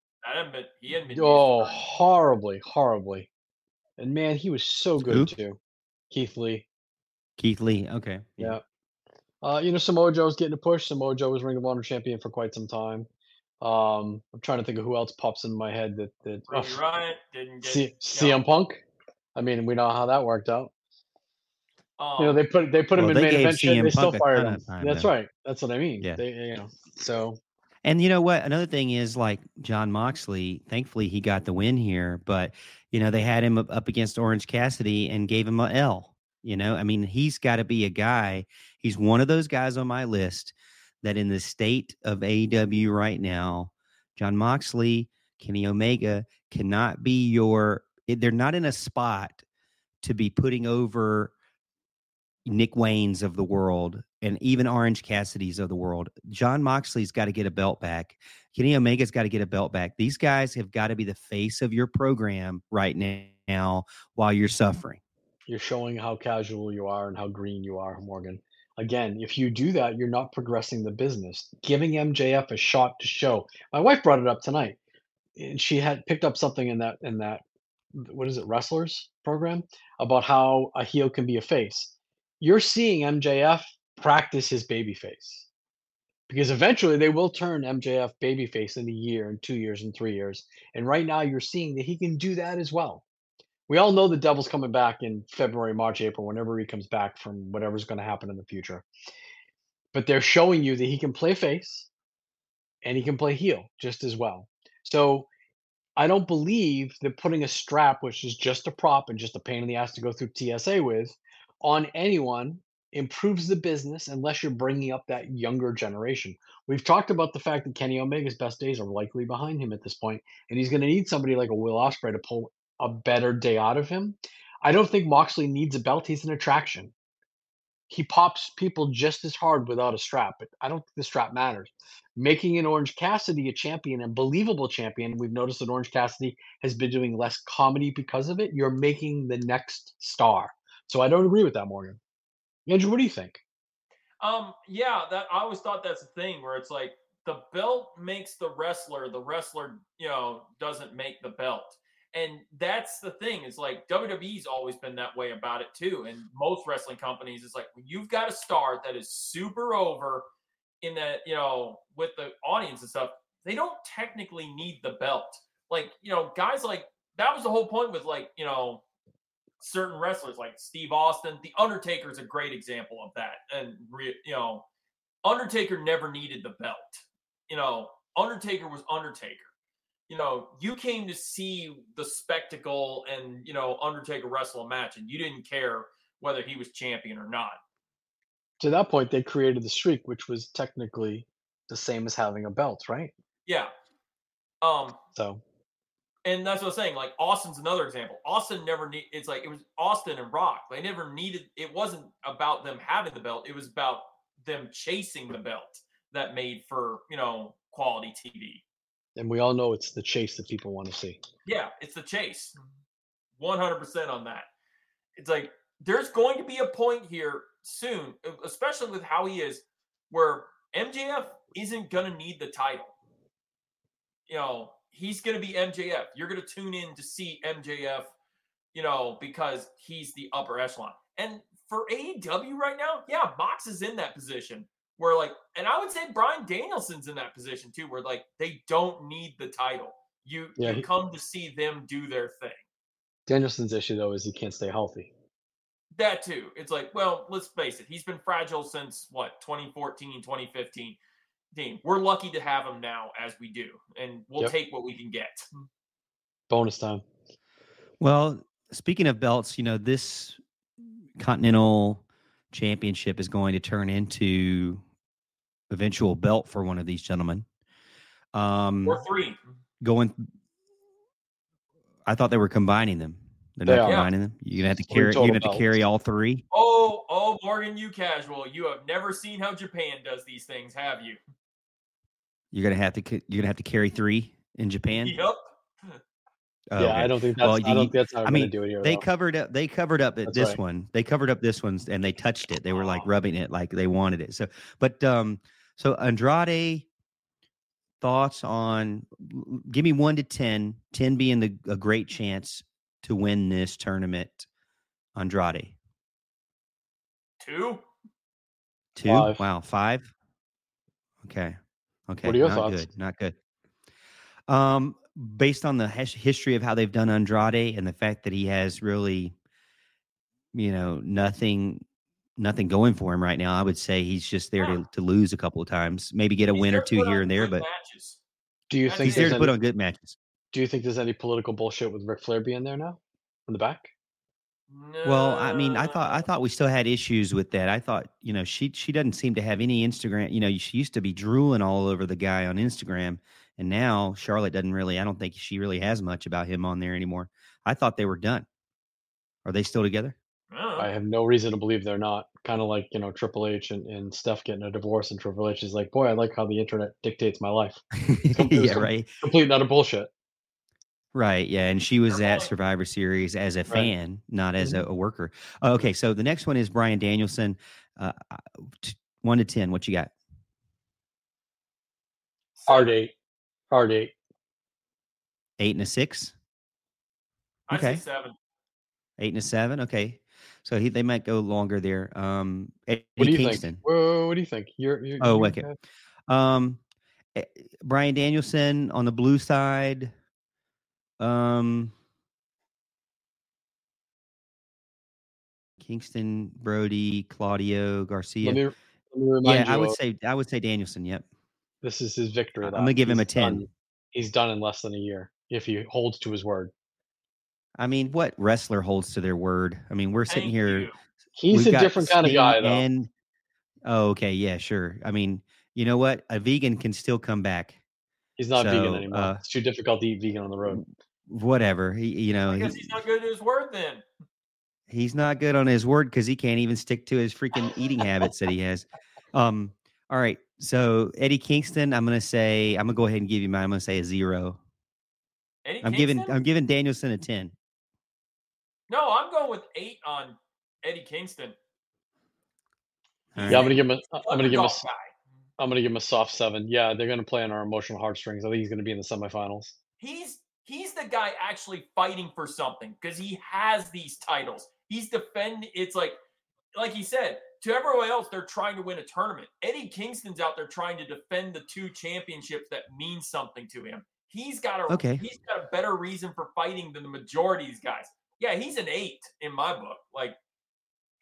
been, he hadn't been oh, horribly, horribly. And man, he was so good Who? too. Keith Lee. Keith Lee. Okay. Yeah. Uh, you know, Samoa Joe's getting a push. Samoa Joe was Ring of Honor champion for quite some time. Um, I'm trying to think of who else pops in my head that that Ruby oh, Riot didn't get. C- CM Punk. I mean, we know how that worked out. um, You know, they put they put him Well, in main event. CM They still Punk a fired him. time, That's though. right. That's what I mean. Yeah. They, you know, so And you know what? Another thing is like Jon Moxley. Thankfully, he got the win here, but you know they had him up- up against Orange Cassidy and gave him a L. You know, I mean, he's got to be a guy. He's one of those guys on my list that in the state of AEW right now, Jon Moxley, Kenny Omega cannot be your. They're not in a spot to be putting over Nick Wayne's of the world and even Orange Cassidy's of the world. Jon Moxley's got to get a belt back. Kenny Omega's got to get a belt back. These guys have got to be the face of your program right now while you're suffering. you're showing how casual you are and how green you are, Morgan. Again, if you do that, you're not progressing the business. Giving MJF a shot to show. My wife brought it up tonight. and She had picked up something in that in that what is it, wrestlers program about how a heel can be a face. You're seeing MJF practice his baby face. Because eventually they will turn MJF babyface in a year, in two years, in three years. And right now you're seeing that he can do that as well we all know the devil's coming back in February, March, April, whenever he comes back from whatever's going to happen in the future. But they're showing you that he can play face and he can play heel just as well. So I don't believe that putting a strap, which is just a prop and just a pain in the ass to go through TSA with, on anyone improves the business unless you're bringing up that younger generation. We've talked about the fact that Kenny Omega's best days are likely behind him at this point, and he's going to need somebody like a Will Ospreay to pull a better day out of him. I don't think Moxley needs a belt. He's an attraction. He pops people just as hard without a strap, but I don't think the strap matters. Making an Orange Cassidy a champion, a believable champion, we've noticed that Orange Cassidy has been doing less comedy because of it. You're making the next star. So I don't agree with that, Morgan. Andrew, what do you think? Um, yeah, that I always thought that's the thing where it's like the belt makes the wrestler, the wrestler, you know, doesn't make the belt. And that's the thing, is like WWE's always been that way about it too. And most wrestling companies is like when you've got a star that is super over in that, you know, with the audience and stuff, they don't technically need the belt. Like, you know, guys like that was the whole point with like, you know, certain wrestlers like Steve Austin. The Undertaker is a great example of that. And re, you know, Undertaker never needed the belt. You know, Undertaker was Undertaker. You know, you came to see the spectacle and you know Undertaker wrestle a match, and you didn't care whether he was champion or not. To that point, they created the streak, which was technically the same as having a belt, right? Yeah. Um, So and that's what I'm saying. Like Austin's another example. Austin never need. It's like it was Austin and Rock. They never needed. It wasn't about them having the belt. It was about them chasing the belt that made for you know quality TV. And we all know it's the chase that people want to see. Yeah, it's the chase. 100% on that. It's like there's going to be a point here soon, especially with how he is, where MJF isn't going to need the title. You know, he's going to be MJF. You're going to tune in to see MJF, you know, because he's the upper echelon. And for AEW right now, yeah, Mox is in that position where, like, and I would say Bryan Danielson's in that position too, where like they don't need the title. You Yeah, you he- come to see them do their thing. Danielson's issue though is he can't stay healthy. That too. It's like, well, let's face it. He's been fragile since what, 2014, 2015. Dean, we're lucky to have him now as we do, and we'll Yep. take what we can get. Bonus time. Well, speaking of belts, you know, this Continental Championship is going to turn into eventual belt for one of these gentlemen. Um, Or three. going. I thought they were combining them. They're They not are. combining them. You're gonna have to Three carry. You're gonna have to carry all three. Oh, oh, Morgan, you casual. You have never seen how Japan does these things, have you? You're gonna have to. ca- You're gonna have to carry three in Japan. Yep. Oh, yeah, okay. I don't think that's. Well, I don't think that's how I mean, do it here. They though. covered up. They covered up That's this right. one. They covered up this one, and they touched it. They were like rubbing it, like they wanted it. So, but um, so Andrade, thoughts on? Give me one to ten. Ten being the a great chance to win this tournament. Andrade. two. Two. Five. Wow, five. Okay. Okay. What are your not thoughts? good. Not good. Um, based on the history of how they've done Andrade and the fact that he has really, you know, nothing, nothing going for him right now, I would say he's just there Yeah. to, to lose a couple of times, maybe get a He's win or two here and there, but matches. Do you think he's there there's to put on good matches. do you think there's any political bullshit with Ric Flair being there now in the back? Well, I mean, I thought I thought we still had issues with that. I thought, you know, she she doesn't seem to have any Instagram. You know, she used to be drooling all over the guy on Instagram, and now Charlotte doesn't really. I don't think she really has much about him on there anymore. I thought they were done. Are they still together? I don't know. I have no reason to believe they're not. Kind of like you know Triple H and, and Steph getting a divorce, and Triple H is like, "Boy, I like how the internet dictates my life." com- yeah, com- right, Complete not a bullshit. right. Yeah, and she was at. Survivor Series as a Right. fan, not as a, a worker. Uh, okay, so the next one is Bryan Danielson. Uh, uh, t- one to ten, what you got? Hard eight, hard eight. Eight and a six. I okay. seven. Eight and a seven. Okay. So he they might go longer there. Um Eddie What do you Kingston. think? Whoa, what do you think? You're, you're Oh, you okay. Um Bryan Danielson on the blue side. Um Kingston, Brody, Claudio, Garcia. Let me let me remind yeah, you. I would of- say I would say Danielson. Yep. This is his victory. I'm gonna give him a 10. done- he's done in less than a year if he holds to his word. I mean, what wrestler holds to their word? I mean, we're sitting Thank here. you. He's a got different kind of guy, though. And oh, okay, yeah, sure. I mean, you know what? A vegan can still come back. he's not vegan anymore. uh, it's too difficult to eat vegan on the road. Whatever. He, you know, I he- he's not good at his word then. he's not good on his word because he can't even stick to his freaking eating habits that he has. Um, all right. So Eddie Kingston, I'm gonna say I'm gonna go ahead and give you mine. I'm gonna say a zero. Eddie I'm giving I'm giving Danielson a ten. No, I'm going with eight on Eddie Kingston. All Yeah. I'm gonna give him. A, I'm gonna give him. A, Underdog s- guy. I'm gonna give him a soft seven. Yeah, they're gonna play on our emotional heartstrings. I think he's gonna be in the semifinals. He's he's the guy actually fighting for something because he has these titles. He's defending. It's like like he said to everyone else, they're trying to win a tournament. Eddie Kingston's out there trying to defend the two championships that mean something to him. He's got a Okay. he's got a better reason for fighting than the majority of these guys. Yeah, he's an eight in my book. Like,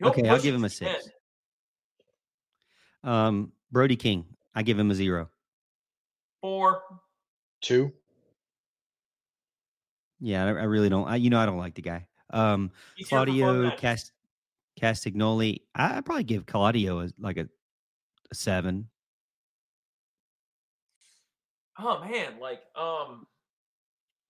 Okay, I'll give him a six. 10. Um, Brody King, I give him a zero. Four. Two. Yeah, I, I really don't. I, you know, I don't like the guy. Um, He's here for fun Claudio matches. Cast Castagnoli, I, I'd probably give Claudio a, like a, a seven. Oh man, like um,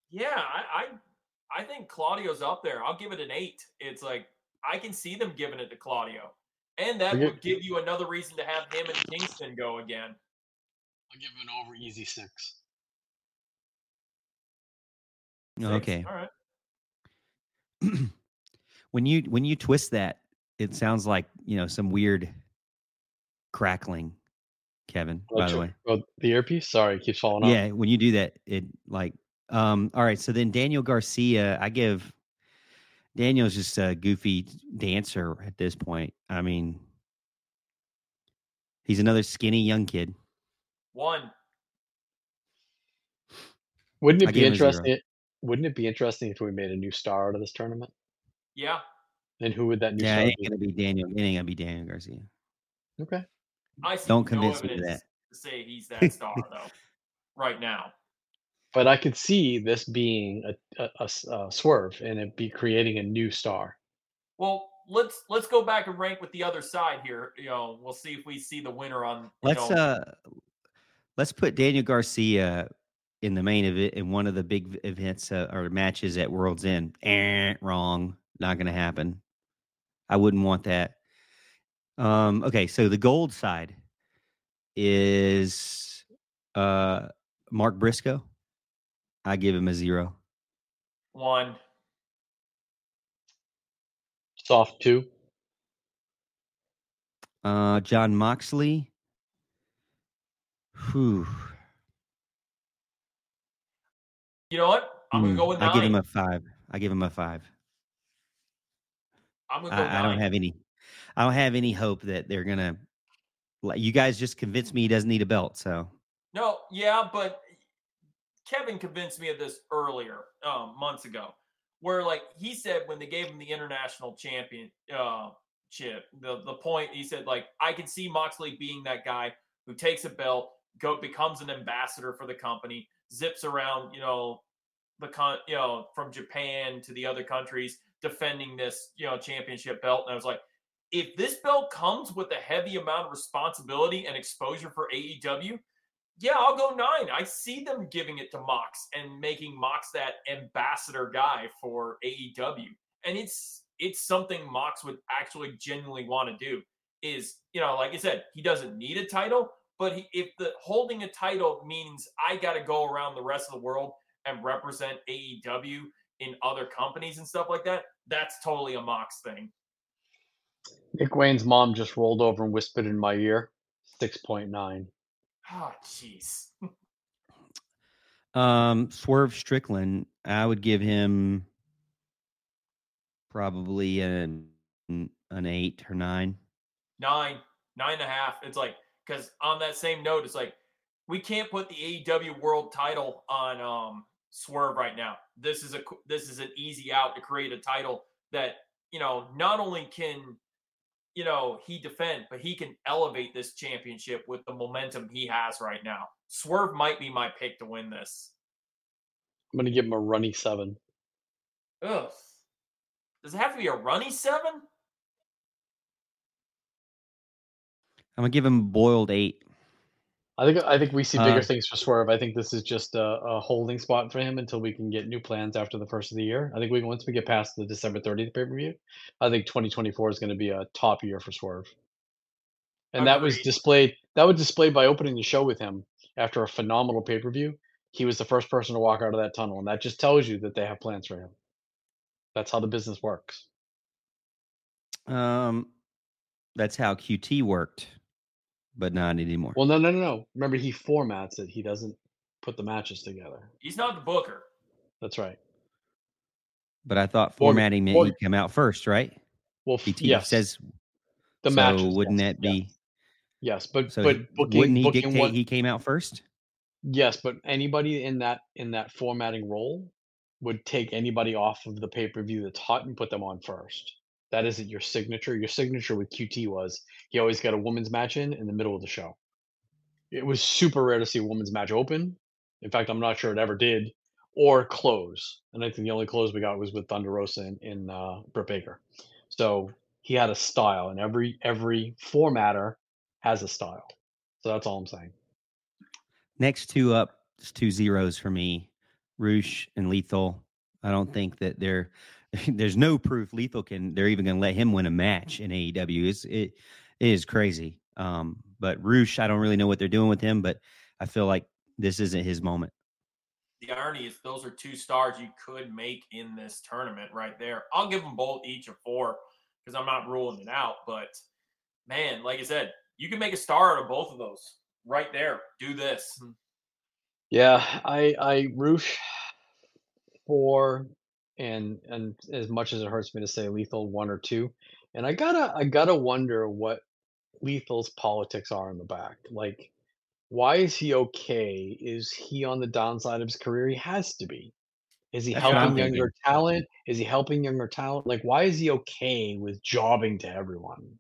yeah, I, I I think Claudio's up there. I'll give it an eight. It's like I can see them giving it to Claudio, and that would give you another reason to have him and Kingston go again. I'll give him an over easy six. Six. Okay. all right. when you when you twist that, it sounds like you know some weird crackling. Kevin, by the way, Oh, the earpiece. Sorry, it keeps falling off. yeah, when you do that, it like um. All right, so then Daniel Garcia, I give Daniel's just a goofy dancer at this point. I mean, he's another skinny young kid. One. Wouldn't I it be gave him a zero. interesting? Wouldn't it be interesting if we made a new star out of this tournament? Yeah. And who would that new Yeah, it star ain't be? gonna be Daniel. It ain't gonna be Daniel Garcia. Okay. I see Don't no convince me that. to say he's that star though. Right now. But I could see this being a a swerve and it be creating a new star. Well, let's let's go back and rank with the other side here. You know, we'll see if we see the winner on. Let's know, uh, let's put Daniel Garcia in the main event in one of the big events uh, or matches at World's End. Eh, wrong, not gonna happen. I wouldn't want that. Um, okay, so the gold side is uh Mark Briscoe. I give him a zero. one. Soft two. Uh, Jon Moxley. Whew. You know what? I'm gonna Hmm, go with nine. I give him a five. I give him a five. I'm gonna go I, I don't have any. I don't have any hope that they're gonna. like, You guys just convinced me he doesn't need a belt. So No, yeah, but Kevin convinced me of this earlier, um, months ago, where like he said when they gave him the international champion uh chip, the the point he said like I can see Moxley being that guy who takes a belt, go becomes an ambassador for the company, zips around, you know, the con you know, from Japan to the other countries defending this, you know, championship belt. And I was like, if this belt comes with a heavy amount of responsibility and exposure for AEW, yeah, I'll go nine. I see them giving it to Mox and making Mox that ambassador guy for AEW. And it's it's something Mox would actually genuinely want to do. Is you know, like I said, he doesn't need a title, but he, if the holding a title means I got to go around the rest of the world and represent AEW in other companies and stuff like that, that's totally a Mox thing. Nick Wayne's mom just rolled over and whispered in my ear, six point nine. Oh, jeez. Um, Swerve Strickland, I would give him probably an an eight or nine. nine, nine and a half. It's like because on that same note, it's like we can't put the AEW World Title on um Swerve right now. This is a this is an easy out to create a title that you know not only can you know he defend, but he can elevate this championship with the momentum he has right now. Swerve might be my pick to win this. I'm gonna give him a runny seven. Ugh. Does it have to be a runny seven? I'm gonna give him boiled eight. I think I think we see bigger Uh, things for Swerve. I think this is just a, a holding spot for him until we can get new plans after the first of the year. I think we once we get past the December 30th pay per view, I think 2024 is going to be a top year for Swerve. And that was displayed that was displayed by opening the show with him after a phenomenal pay per view. He was the first person to walk out of that tunnel, and that just tells you that they have plans for him. That's how the business works. Um, that's how QT worked, but not anymore. Well, no, no, no, no. Remember, he formats it. He doesn't put the matches together. He's not the booker. That's right. But I thought Morgan- formatting meant Morgan- he'd come out first, right? Well, he, PT yes, says the so. matches. wouldn't yes, that be yes, yes, but so? but booking, wouldn't he booking dictate one, he came out first? Yes, but anybody in that in that formatting role would take anybody off of the pay per view that's hot and put them on first. That isn't your signature. Your signature with QT was he always got a women's match in in the middle of the show. It was super rare to see a women's match open. In fact, I'm not sure it ever did, or close. And I think the only close we got was with Thunder Rosa and, and uh, Britt Baker. So he had a style, and every every formatter has a style. So that's all I'm saying. Next two up, it's two zeros for me. Rush and Lethal. I don't think that they're. There's no proof Lethal can. They're even going to let him win a match in AEW. It's, it, it is crazy. Um, but Rush, I don't really know what they're doing with him, but I feel like this isn't his moment. The irony is those are two stars you could make in this tournament right there. I'll give them both each a four because I'm not ruling it out. But man, like I said, you can make a star out of both of those right there. Do this. Yeah, I I Rush four and and as much as it hurts me to say lethal one or two. And I gotta I gotta wonder what lethal's politics are in the back. Like why is he okay? Is he on the downside of his career? He has to be. Is he That's what I'm helping thinking. younger talent? Is he helping younger talent? Like why is he okay with jobbing to everyone?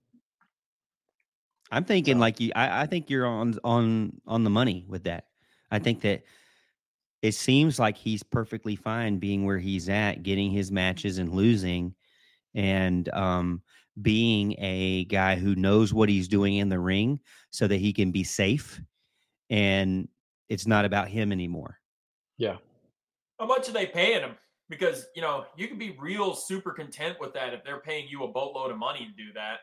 I'm thinking So- like you. I, I think you're on on on the money with that. I think that it seems like he's perfectly fine being where he's at, getting his matches and losing, and um, being a guy who knows what he's doing in the ring, so that he can be safe, and it's not about him anymore. Yeah. How much are they paying him? Because you know you can be real super content with that if they're paying you a boatload of money to do that.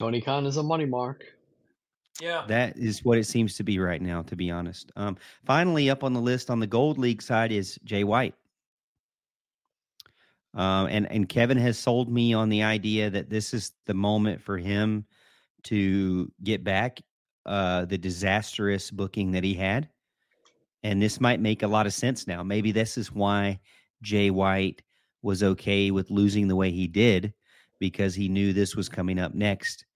Tony Khan is a money mark. Yeah. That is what it seems to be right now, to be honest. Um, finally, up on the list on the Gold League side is Jay White. Um, and and Kevin has sold me on the idea that this is the moment for him to get back uh, the disastrous booking that he had, and this might make a lot of sense now. Maybe this is why Jay White was okay with losing the way he did because he knew this was coming up next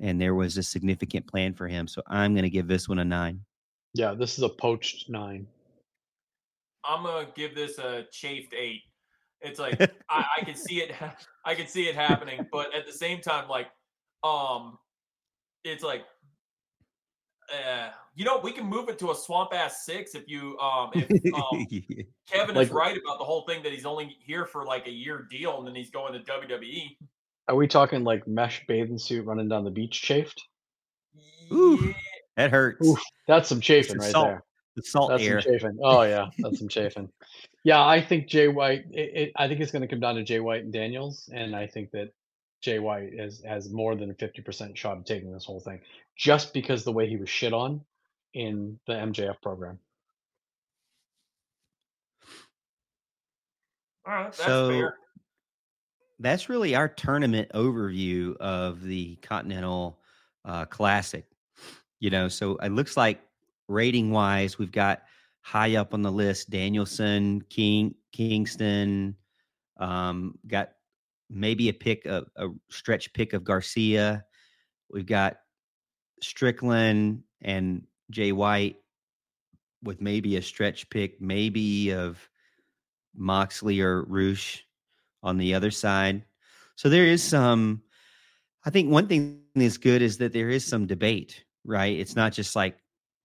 and there was a significant plan for him. So I'm going to give this one a nine. Yeah, this is a poached nine. I'm gonna give this a chafed eight. It's like I, I can see it, I can see it happening, but at the same time, like, um, it's like, uh, you know, we can move it to a swamp ass six if you, um, if um, Kevin Like- is right about the whole thing that he's only here for like a year deal and then he's going to. WWE. Are we talking like mesh bathing suit running down the beach chafed? Ooh. Yeah, that hurts. Oof. That's some chafing right salt. there. The salt That's air. some chafing. Oh yeah, that's some chafing. Yeah, I think Jay White. It, it, I think it's going to come down to Jay White and Daniels, and I think that Jay White has has more than a fifty percent shot of taking this whole thing, just because the way he was shit on in the MJF program. all right, that's So fair. That's really our tournament overview of the Continental uh, Classic. You know, so it looks like rating wise, we've got high up on the list Danielson, King, Kingston, um, got maybe a pick, a, a stretch pick of Garcia. We've got Strickland and Jay White with maybe a stretch pick, maybe of Moxley or Rush on the other side. So there is some. I think one thing that's good is that there is some debate, right? It's not just like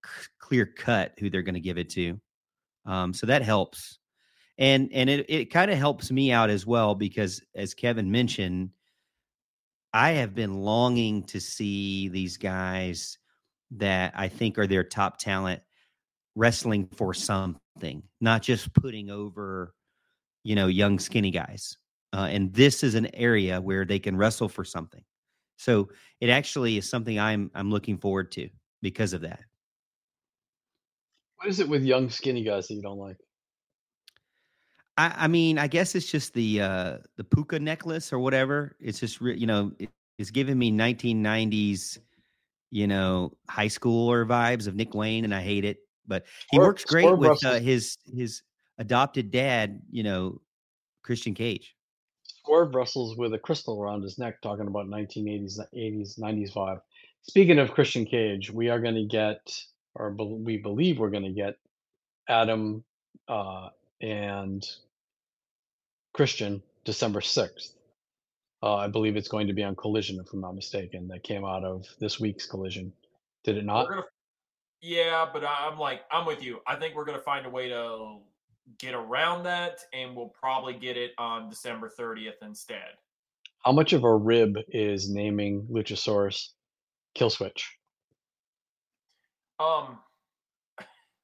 c- clear cut who they're going to give it to. Um, so that helps, and and it it kind of helps me out as well because as Kevin mentioned, I have been longing to see these guys that I think are their top talent wrestling for something, not just putting over, you know, young skinny guys. Uh, and this is an area where they can wrestle for something. So it actually is something I'm I'm looking forward to because of that. What is it with young skinny guys that you don't like? I, I mean, I guess it's just the uh, the puka necklace or whatever. It's just re- you know, it, it's giving me 1990s, you know, high schooler vibes of Nick Wayne, and I hate it. But he Swerve- works great with uh, his his adopted dad, you know, Christian Cage. Swerve wrestles with a crystal around his neck, talking about 1980s, 80s, 90s vibe. Speaking of Christian Cage, we are going to get, or bel we believe we're going to get, Adam uh, and Christian December 6th. Uh, I believe it's going to be on Collision, if I'm not mistaken. That came out of this week's Collision. Did it not? Gonna, yeah, but I'm like, I'm with you. I think we're gonna find a way to get around that, and we'll probably get it on December 30th instead. How much of a rib is naming Luchasaurus Kill Switch? Um,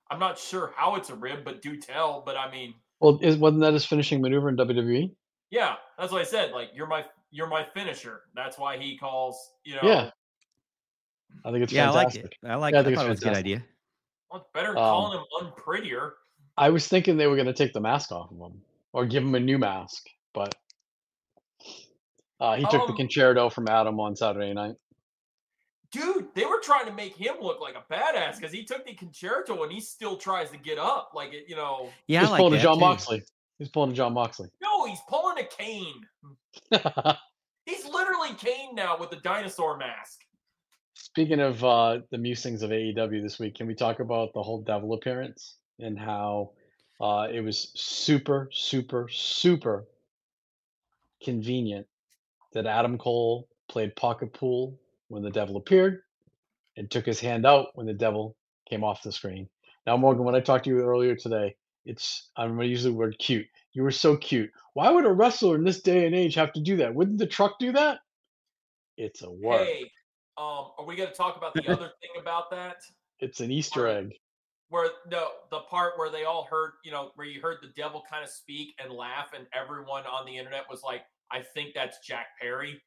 I'm not sure how it's a rib, but do tell. But I mean, Well, is, wasn't that his finishing maneuver in? WWE? yeah, that's what I said. Like, you're my you're my finisher. That's why he calls. You know, Yeah. I think it's yeah, fantastic. I like it. I like. Yeah, I I, think thought it it's was a good idea. well, it's better Um, calling him unprettier. I was thinking they were going to take the mask off of him or give him a new mask, but uh, he took the Um, Con-Chair-To from Adam on Saturday night. Dude, they were trying to make him look like a badass because he took the Con-Chair-To and he still tries to get up. Like it, you know. Yeah, He's I like pulling a that John too. Moxley. He's pulling a Jon Moxley. No, he's pulling a cane. He's literally Kane now with the dinosaur mask. Speaking of uh, the musings of AEW this week, can we talk about the whole Devil appearance and how uh, it was super, super, super convenient that Adam Cole played pocket pool when the Devil appeared and took his hand out when the Devil came off the screen. Now, Morgan, when I talked to you earlier today, it's I'm going to use the word cute. You were so cute. Why would a wrestler in this day and age have to do that? Wouldn't the truck do that? It's a work. Hey, um, are we going to talk about the other thing about that? It's an Easter egg. Where no, the part where they all heard, you know, where you heard the devil kind of speak and laugh, and everyone on the internet was like, "I think that's Jack Perry."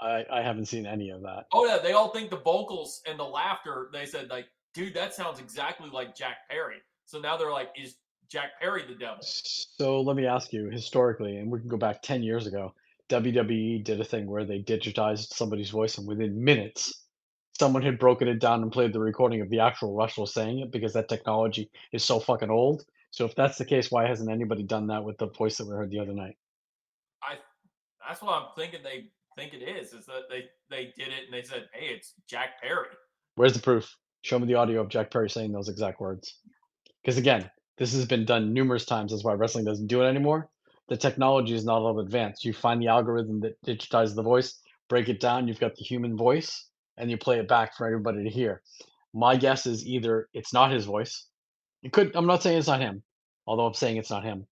I, I haven't seen any of that. Oh yeah, they all think the vocals and the laughter. They said like, "Dude, that sounds exactly like Jack Perry." So now they're like, "Is Jack Perry the devil?" So let me ask you, historically, and we can go back 10 years ago, WWE did a thing where they digitized somebody's voice, and within minutes, someone had broken it down and played the recording of the actual Russell saying it because that technology is so fucking old So if that's the case, why hasn't anybody done that with the voice that we heard the other night? I that's what I'm thinking they think it is, is that they they did it and they said, Hey, it's Jack Perry. Where's the proof? Show me the audio of Jack Perry saying those exact words. Because again, this has been done numerous times. That's why wrestling doesn't do it anymore. The technology is not all advanced. You find the algorithm that digitizes the voice, break it down, you've got the human voice, and you play it back for everybody to hear. My guess is either it's not his voice. It could I'm not saying it's not him, although I'm saying it's not him.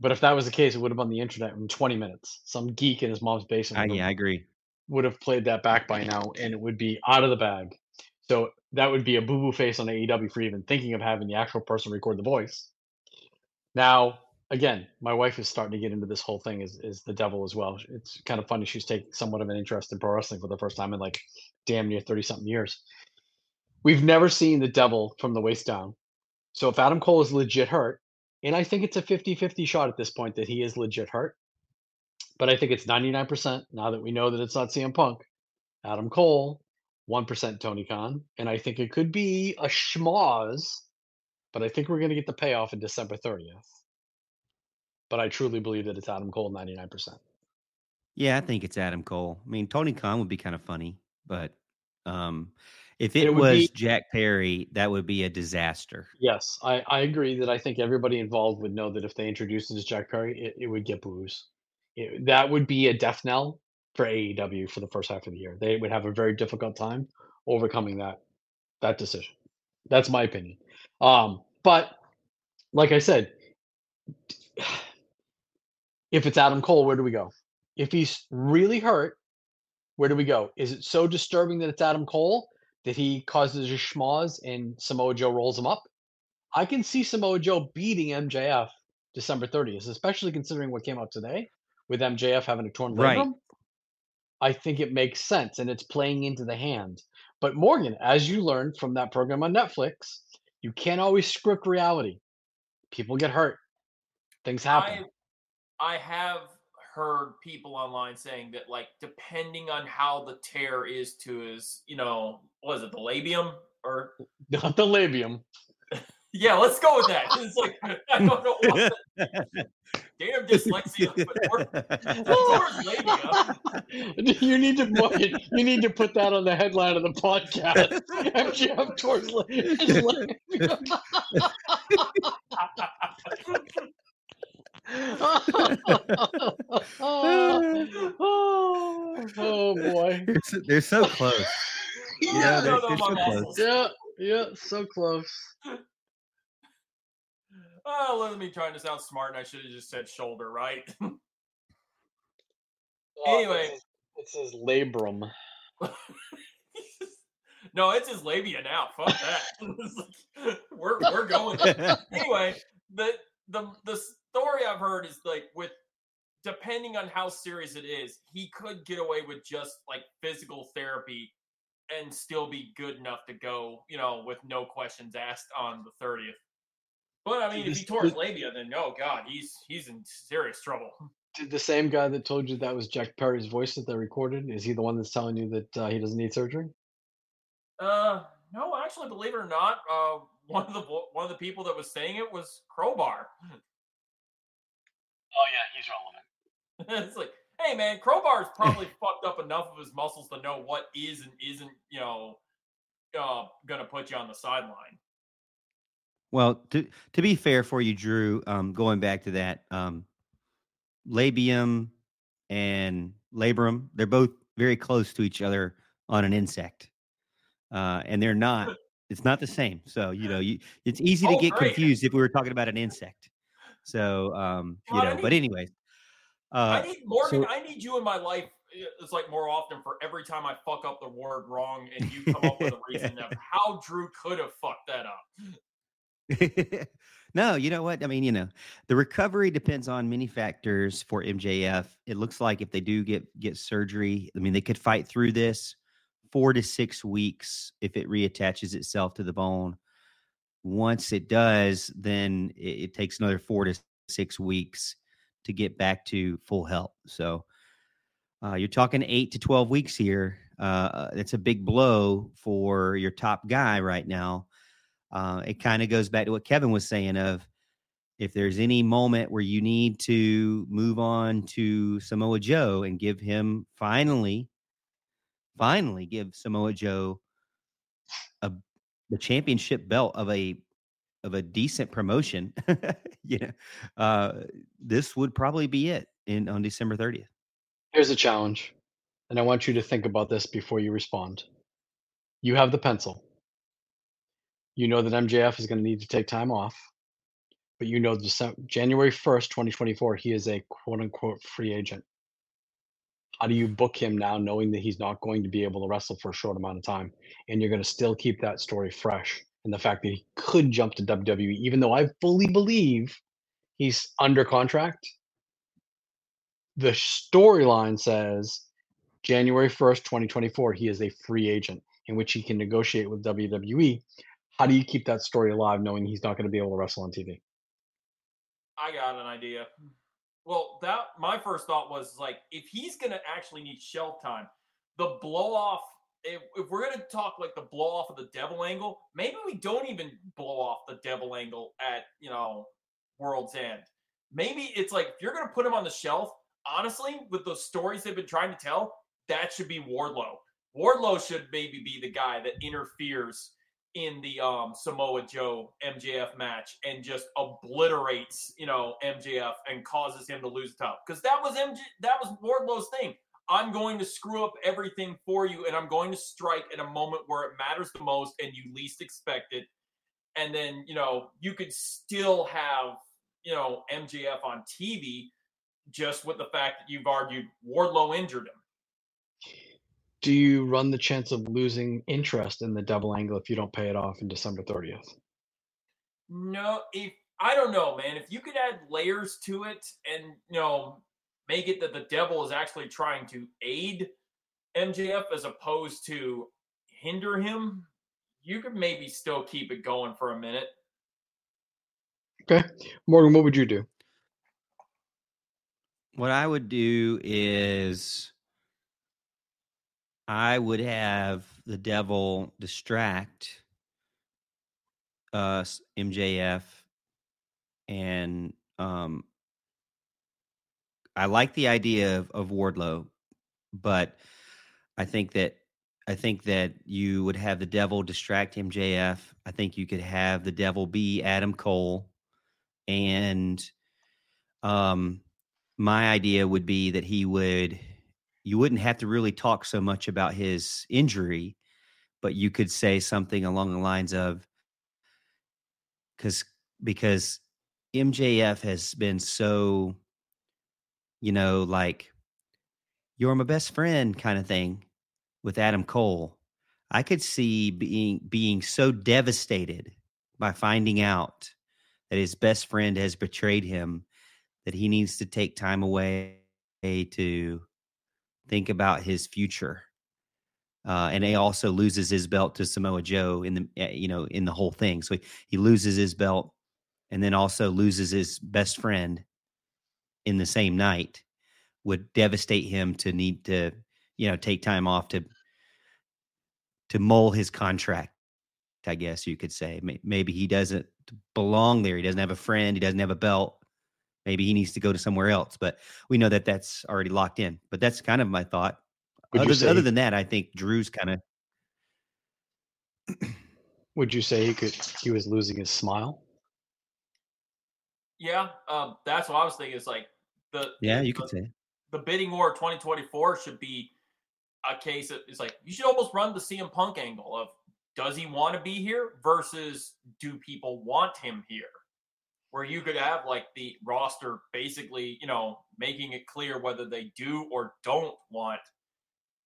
But if that was the case, it would have been on the internet in 20 minutes. Some geek in his mom's basement would yeah, I have, agree. would have played that back by now, and it would be out of the bag. So that would be a boo boo face on AEW for even thinking of having the actual person record the voice. Now, again, my wife is starting to get into this whole thing is is the devil as well. It's kind of funny. She's taking somewhat of an interest in pro wrestling for the first time in like damn near 30 something years. We've never seen the devil from the waist down. So if Adam Cole is legit hurt, and I think it's a 50-50 shot at this point that he is legit hurt, but I think it's 99% now that we know that it's not CM Punk. Adam Cole, 1% Tony Khan, and I think it could be a schmoz, but I think we're going to get the payoff in December 30th. But I truly believe that it's Adam Cole 99%. Yeah, I think it's Adam Cole. I mean, Tony Khan would be kind of funny, but um, if it, It was be- Jack Perry, that would be a disaster. Yes, I, I agree that I think everybody involved would know that if they introduced it as Jack Perry, it, it would get boos. It, that would be a death knell for AEW for the first half of the year. They would have a very difficult time overcoming that that decision. That's my opinion. Um, but like I said, if it's Adam Cole, where do we go? If he's really hurt, where do we go? Is it so disturbing that it's Adam Cole that he causes a schmoz and Samoa Joe rolls him up? I can see Samoa Joe beating MJF December 30th, especially considering what came out today with MJF having a torn Right. labrum. I think it makes sense and it's playing into the hand. But Morgan, as you learned from that program on Netflix, you can't always script reality. People get hurt. Things happen. I I have heard people online saying that like depending on how the tear is to his, you know, what is it, the labium or Not the labium. yeah, let's go with that. It's like I don't know what the damn dyslexia, but we're towards labia. you need to Morgan, you need to put that on the headline of the podcast. MJF towards la- labia. Oh, oh boy. They're so, they're so close. Yeah, Yeah, they're- no, no, they're so close. Yeah, yeah, so close. Oh, look at me trying to sound smart, and I should have just said shoulder, right? Anyway. it says labrum. no, it's his labia now. Fuck that. We're we're going. Anyway, the the the story I've heard is like with depending on how serious it is, he could get away with just like physical therapy and still be good enough to go, you know, with no questions asked on the 30th. But I mean, if he tore his labia, then oh god, he's he's in serious trouble. Did the same guy that told you that was Jack Perry's voice that they recorded? Is he the one that's telling you that uh, he doesn't need surgery? Uh, no, actually, believe it or not, uh, one of the one of the people that was saying it was Crowbar. Oh yeah, he's relevant. it's like, hey man, Crowbar's probably fucked up enough of his muscles to know what is and isn't, you know, uh, gonna put you on the sideline. Well, to to be fair for you, Drew, um, going back to that, um, labium and labrum, they're both very close to each other on an insect, uh, and they're not. It's not the same. So you know, you it's easy to Oh, get great. confused if we were talking about an insect. So um, you God, know, but need- anyways, uh, I need Morgan. so- I need you in my life. uh, It's like more often for every time I fuck up the word wrong, and you come up with a reason of how Drew could have fucked that up. no, you know what? I mean, you know, the recovery depends on many factors for MJF. It looks like if they do get get surgery, I mean, they could fight through this four to six weeks if it reattaches itself to the bone. Once it does, then it, it takes another four to six weeks to get back to full health. So uh, you're talking eight to 12 weeks here. Uh, it's a big blow for your top guy right now. uh, it kind of goes back to what Kevin was saying of if there's any moment where you need to move on to Samoa Joe and give him finally, finally give Samoa Joe a the championship belt of a of a decent promotion, you know, uh, this would probably be it in on December 30th. Here's a challenge, and I want you to think about this before you respond. You have the pencil. You know that MJF is going to need to take time off, but you know December, January 1st, 2024, he is a quote unquote free agent. How do you book him now, knowing that he's not going to be able to wrestle for a short amount of time, and you're going to still keep that story fresh? And the fact that he could jump to WWE, even though I fully believe he's under contract, the storyline says January 1st, 2024, he is a free agent in which he can negotiate with WWE. How do you keep that story alive knowing he's not going to be able to wrestle on TV? I got an idea. Well, that my first thought was like, if he's going to actually need shelf time, the blow off. If, if we're going to talk like the blow off of the devil angle, maybe we don't even blow off the devil angle at you know World's End. Maybe it's like if you're going to put him on the shelf, honestly, with those stories they've been trying to tell, that should be Wardlow. Wardlow should maybe be the guy that interferes in the um, Samoa Joe MJF match and just obliterates, you know, MJF and causes him to lose the top. Because that was MJ that was Wardlow's thing. I'm going to screw up everything for you and I'm going to strike at a moment where it matters the most and you least expect it. And then, you know, you could still have, you know, MJF on TV just with the fact that you've argued Wardlow injured him do you run the chance of losing interest in the double angle if you don't pay it off in December 30th? No, if I don't know, man. If you could add layers to it and you know make it that the devil is actually trying to aid MJF as opposed to hinder him, you could maybe still keep it going for a minute. Okay. Morgan, what would you do? What I would do is I would have the devil distract us, MJF, and um, I like the idea of, of Wardlow, but I think that I think that you would have the devil distract MJF. I think you could have the devil be Adam Cole, and um, my idea would be that he would you wouldn't have to really talk so much about his injury, but you could say something along the lines of because because MJF has been so, you know, like you're my best friend kind of thing with Adam Cole. I could see being being so devastated by finding out that his best friend has betrayed him that he needs to take time away to think about his future. Uh, and he also loses his belt to Samoa Joe in the eh, you know in the whole thing. So he, he loses his belt, and then also loses his best friend in the same night. Would devastate him to need to you know take time off to to mull his contract. I guess you could say maybe he doesn't belong there. He doesn't have a friend. He doesn't have a belt. Maybe he needs to go to somewhere else, but we know that that's already locked in. But that's kind of my thought. other, say, other than that, I think Drew's kind of. would you say he could? He was losing his smile. Yeah, um, that's what I was thinking. It's like the yeah, you the, could say the bidding war 2024 should be a case of it's like you should almost run the CM Punk angle of does he want to be here versus do people want him here? Where you could have like the roster basically, you know, making it clear whether they do or don't want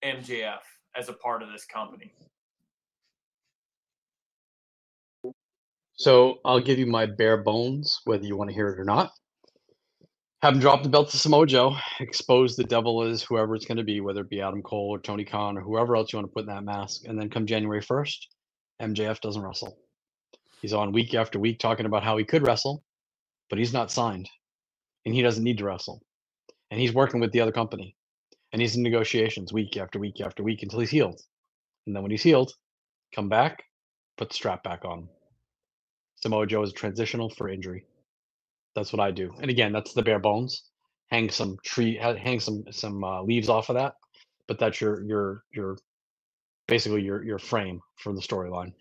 MJF as a part of this company. So I'll give you my bare bones, whether you want to hear it or not. Have him drop the belt to Samoa Joe, expose the devil as whoever it's going to be, whether it be Adam Cole or Tony Khan or whoever else you want to put in that mask. And then come January 1st, MJF doesn't wrestle. He's on week after week talking about how he could wrestle but he's not signed and he doesn't need to wrestle. And he's working with the other company and he's in negotiations week after week after week until he's healed. And then when he's healed, come back, put the strap back on. Samoa Joe is transitional for injury. That's what I do. And again, that's the bare bones. Hang some tree, hang some some uh, leaves off of that, but that's your your your basically your your frame for the storyline.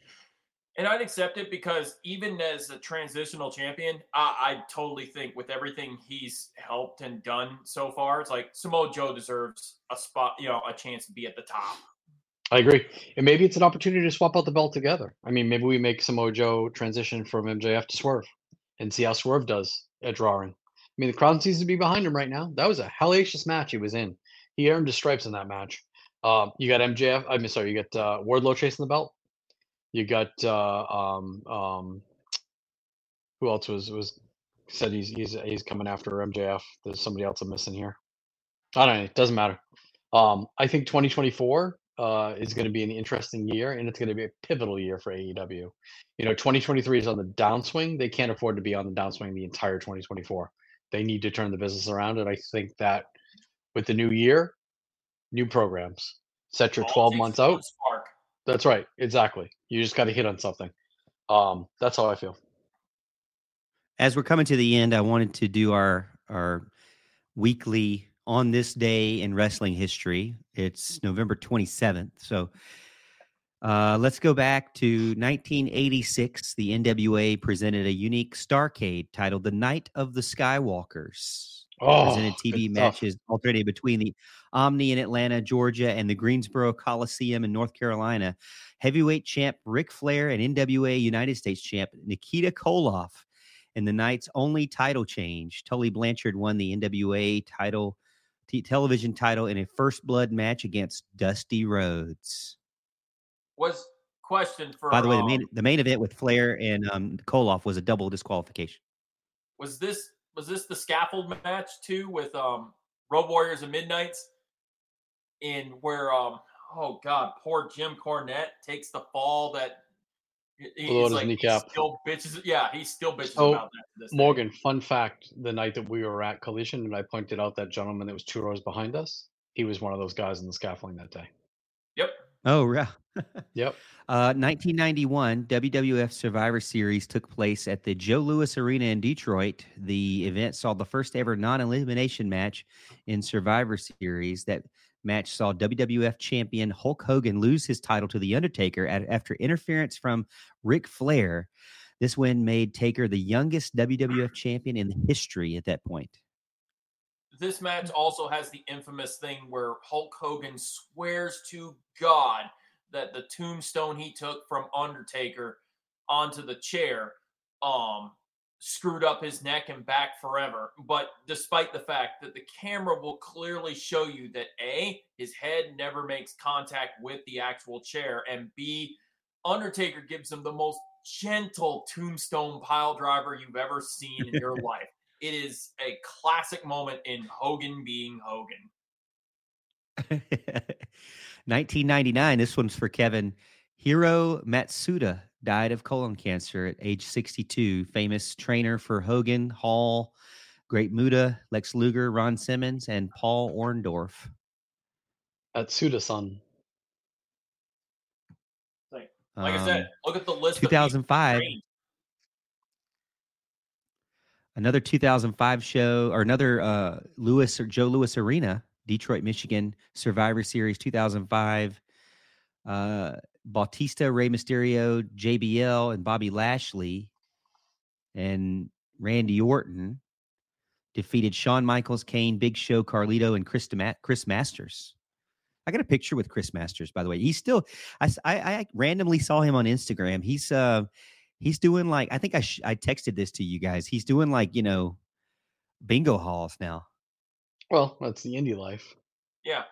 And I'd accept it because even as a transitional champion, I, I totally think with everything he's helped and done so far, it's like Samoa Joe deserves a spot, you know, a chance to be at the top. I agree. And maybe it's an opportunity to swap out the belt together. I mean, maybe we make Samoa Joe transition from MJF to Swerve and see how Swerve does at drawing. I mean, the crowd seems to be behind him right now. That was a hellacious match he was in. He earned his stripes in that match. Um, you got MJF. I mean, sorry, you got uh, Wardlow chasing the belt. You got uh, um, um, who else was was said he's he's he's coming after MJF. There's somebody else I'm missing here. I don't know. It doesn't matter. Um, I think 2024 uh, is going to be an interesting year, and it's going to be a pivotal year for AEW. You know, 2023 is on the downswing. They can't afford to be on the downswing the entire 2024. They need to turn the business around, and I think that with the new year, new programs, set your All 12 months out. Spark. That's right. Exactly. You just got to hit on something. Um, that's how I feel. As we're coming to the end, I wanted to do our our weekly on this day in wrestling history. It's November 27th. So uh, let's go back to 1986. The NWA presented a unique Starcade titled The Night of the Skywalkers. Presented Oh, TV good stuff. matches alternating between the Omni in Atlanta, Georgia, and the Greensboro Coliseum in North Carolina. Heavyweight champ Ric Flair and NWA United States champ Nikita Koloff in the night's only title change. Tully Blanchard won the NWA title, t- television title in a first blood match against Dusty Rhodes. Was question for By the way, the um, main the main event with Flair and um, Koloff was a double disqualification. was this was this the scaffold match too with um Road Warriors and Midnights in where um oh god poor Jim Cornette takes the fall that he- he's his like he kneecap. still bitches yeah he still bitches So, about that this day. Morgan, fun fact: the night that we were at Collision, and I pointed out that gentleman that was two rows behind us, he was one of those guys in the scaffolding that day. Oh, yeah. Yep. Uh, 1991 WWF Survivor Series took place at the Joe Louis Arena in Detroit. The event saw the first ever non-elimination match in Survivor Series. That match saw WWF champion Hulk Hogan lose his title to The Undertaker at, after interference from Ric Flair. This win made Taker the youngest WWF champion in history at that point. This match also has the infamous thing where Hulk Hogan swears to God that the tombstone he took from Undertaker onto the chair um screwed up his neck and back forever. But despite the fact that the camera will clearly show you that A, his head never makes contact with the actual chair, and B, Undertaker gives him the most gentle tombstone pile driver you've ever seen in your life. It is a classic moment in Hogan being Hogan. 1999. This one's for Kevin. Hiro Matsuda died of colon cancer at age 62. Famous trainer for Hogan, Hall, Great Muta, Lex Luger, Ron Simmons, and Paul Orndorff. At Suda-san. Like, like I said, Um, look at the list. 2005. Another 2005 show or another uh Louis or Joe Louis Arena, Detroit, Michigan, Survivor Series 2005. Uh Batista, Rey Mysterio, JBL, and Bobby Lashley and Randy Orton defeated Shawn Michaels, Kane, Big Show, Carlito, and Chris, Chris Masters. I got a picture with Chris Masters, by the way. He's still, I randomly saw him on Instagram. He's, uh, he's doing like, I think I, sh- I texted this to you guys. He's doing like, you know, bingo halls now. Well, that's the indie life. Yeah.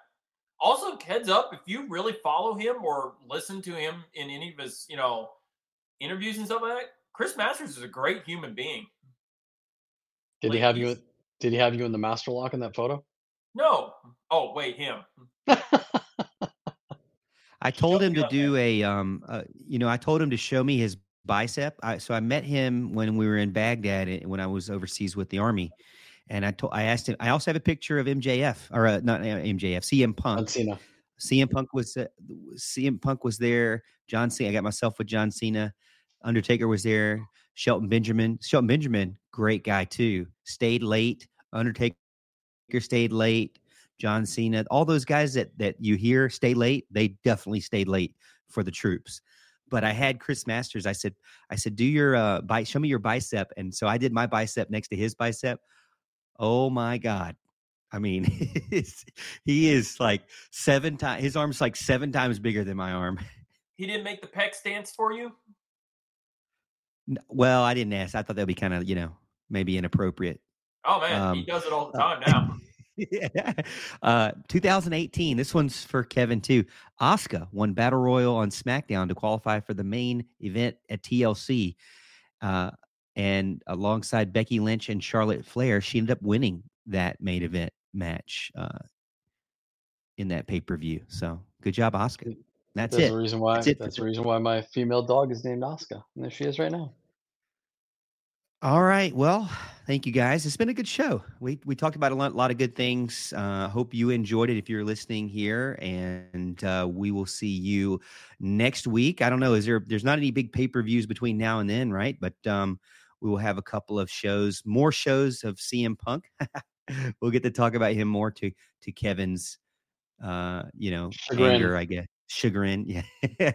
Also, heads up, if you really follow him or listen to him in any of his, you know, interviews and stuff like that, Chris Masters is a great human being. Did he have you? Did he have you in the master lock in that photo? No. Oh, wait, him. I told him to do a, um, uh, you know, I told him to show me his bicep. I, so I met him when we were in Baghdad eh, when I was overseas with the army, and I told, I asked him. I also have a picture of MJF or uh, not uh, MJF, CM Punk. Cena. CM Punk was uh, CM Punk was there. John Cena. I got myself with John Cena. Undertaker was there. Shelton Benjamin. Shelton Benjamin, great guy too. Stayed late. Undertaker stayed late. John Cena, all those guys that that you hear stay late, they definitely stayed late for the troops. But I had Chris Masters. I said, I said, do your uh bite, show me your bicep. And so I did my bicep next to his bicep. Oh my God. I mean, he is like seven times his arm's like seven times bigger than my arm. He didn't make the pec stance for you? Well, I didn't ask. I thought that'd be kind of, you know, maybe inappropriate. Oh man, um, he does it all the time now. Yeah. Uh, 2018. This one's for Kevin too. Asuka won Battle Royal on SmackDown to qualify for the main event at TLC. Uh, and alongside Becky Lynch and Charlotte Flair, she ended up winning that main event match uh, in that pay per view. So good job, Asuka. That's, that's it. The reason why. That's, that's the reason why my female dog is named Asuka, and there she is right now. All right. Well, thank you guys. It's been a good show. We we talked about a lot, lot of good things. Uh, hope you enjoyed it if you're listening here, and uh, we will see you next week. I don't know. Is there? There's not any big pay per views between now and then, right? But um, we will have a couple of shows, more shows of CM Punk. we'll get to talk about him more to to Kevin's, uh, you know, chagrin. anger, I guess, chagrin. Yeah.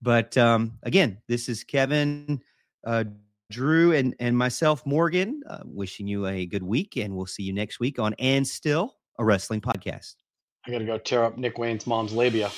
but um, again, this is Kevin. Uh, Drew and, and myself, Morgan, uh, wishing you a good week, and we'll see you next week on And Still, a wrestling podcast. I got to go tear up Nick Wayne's mom's labia.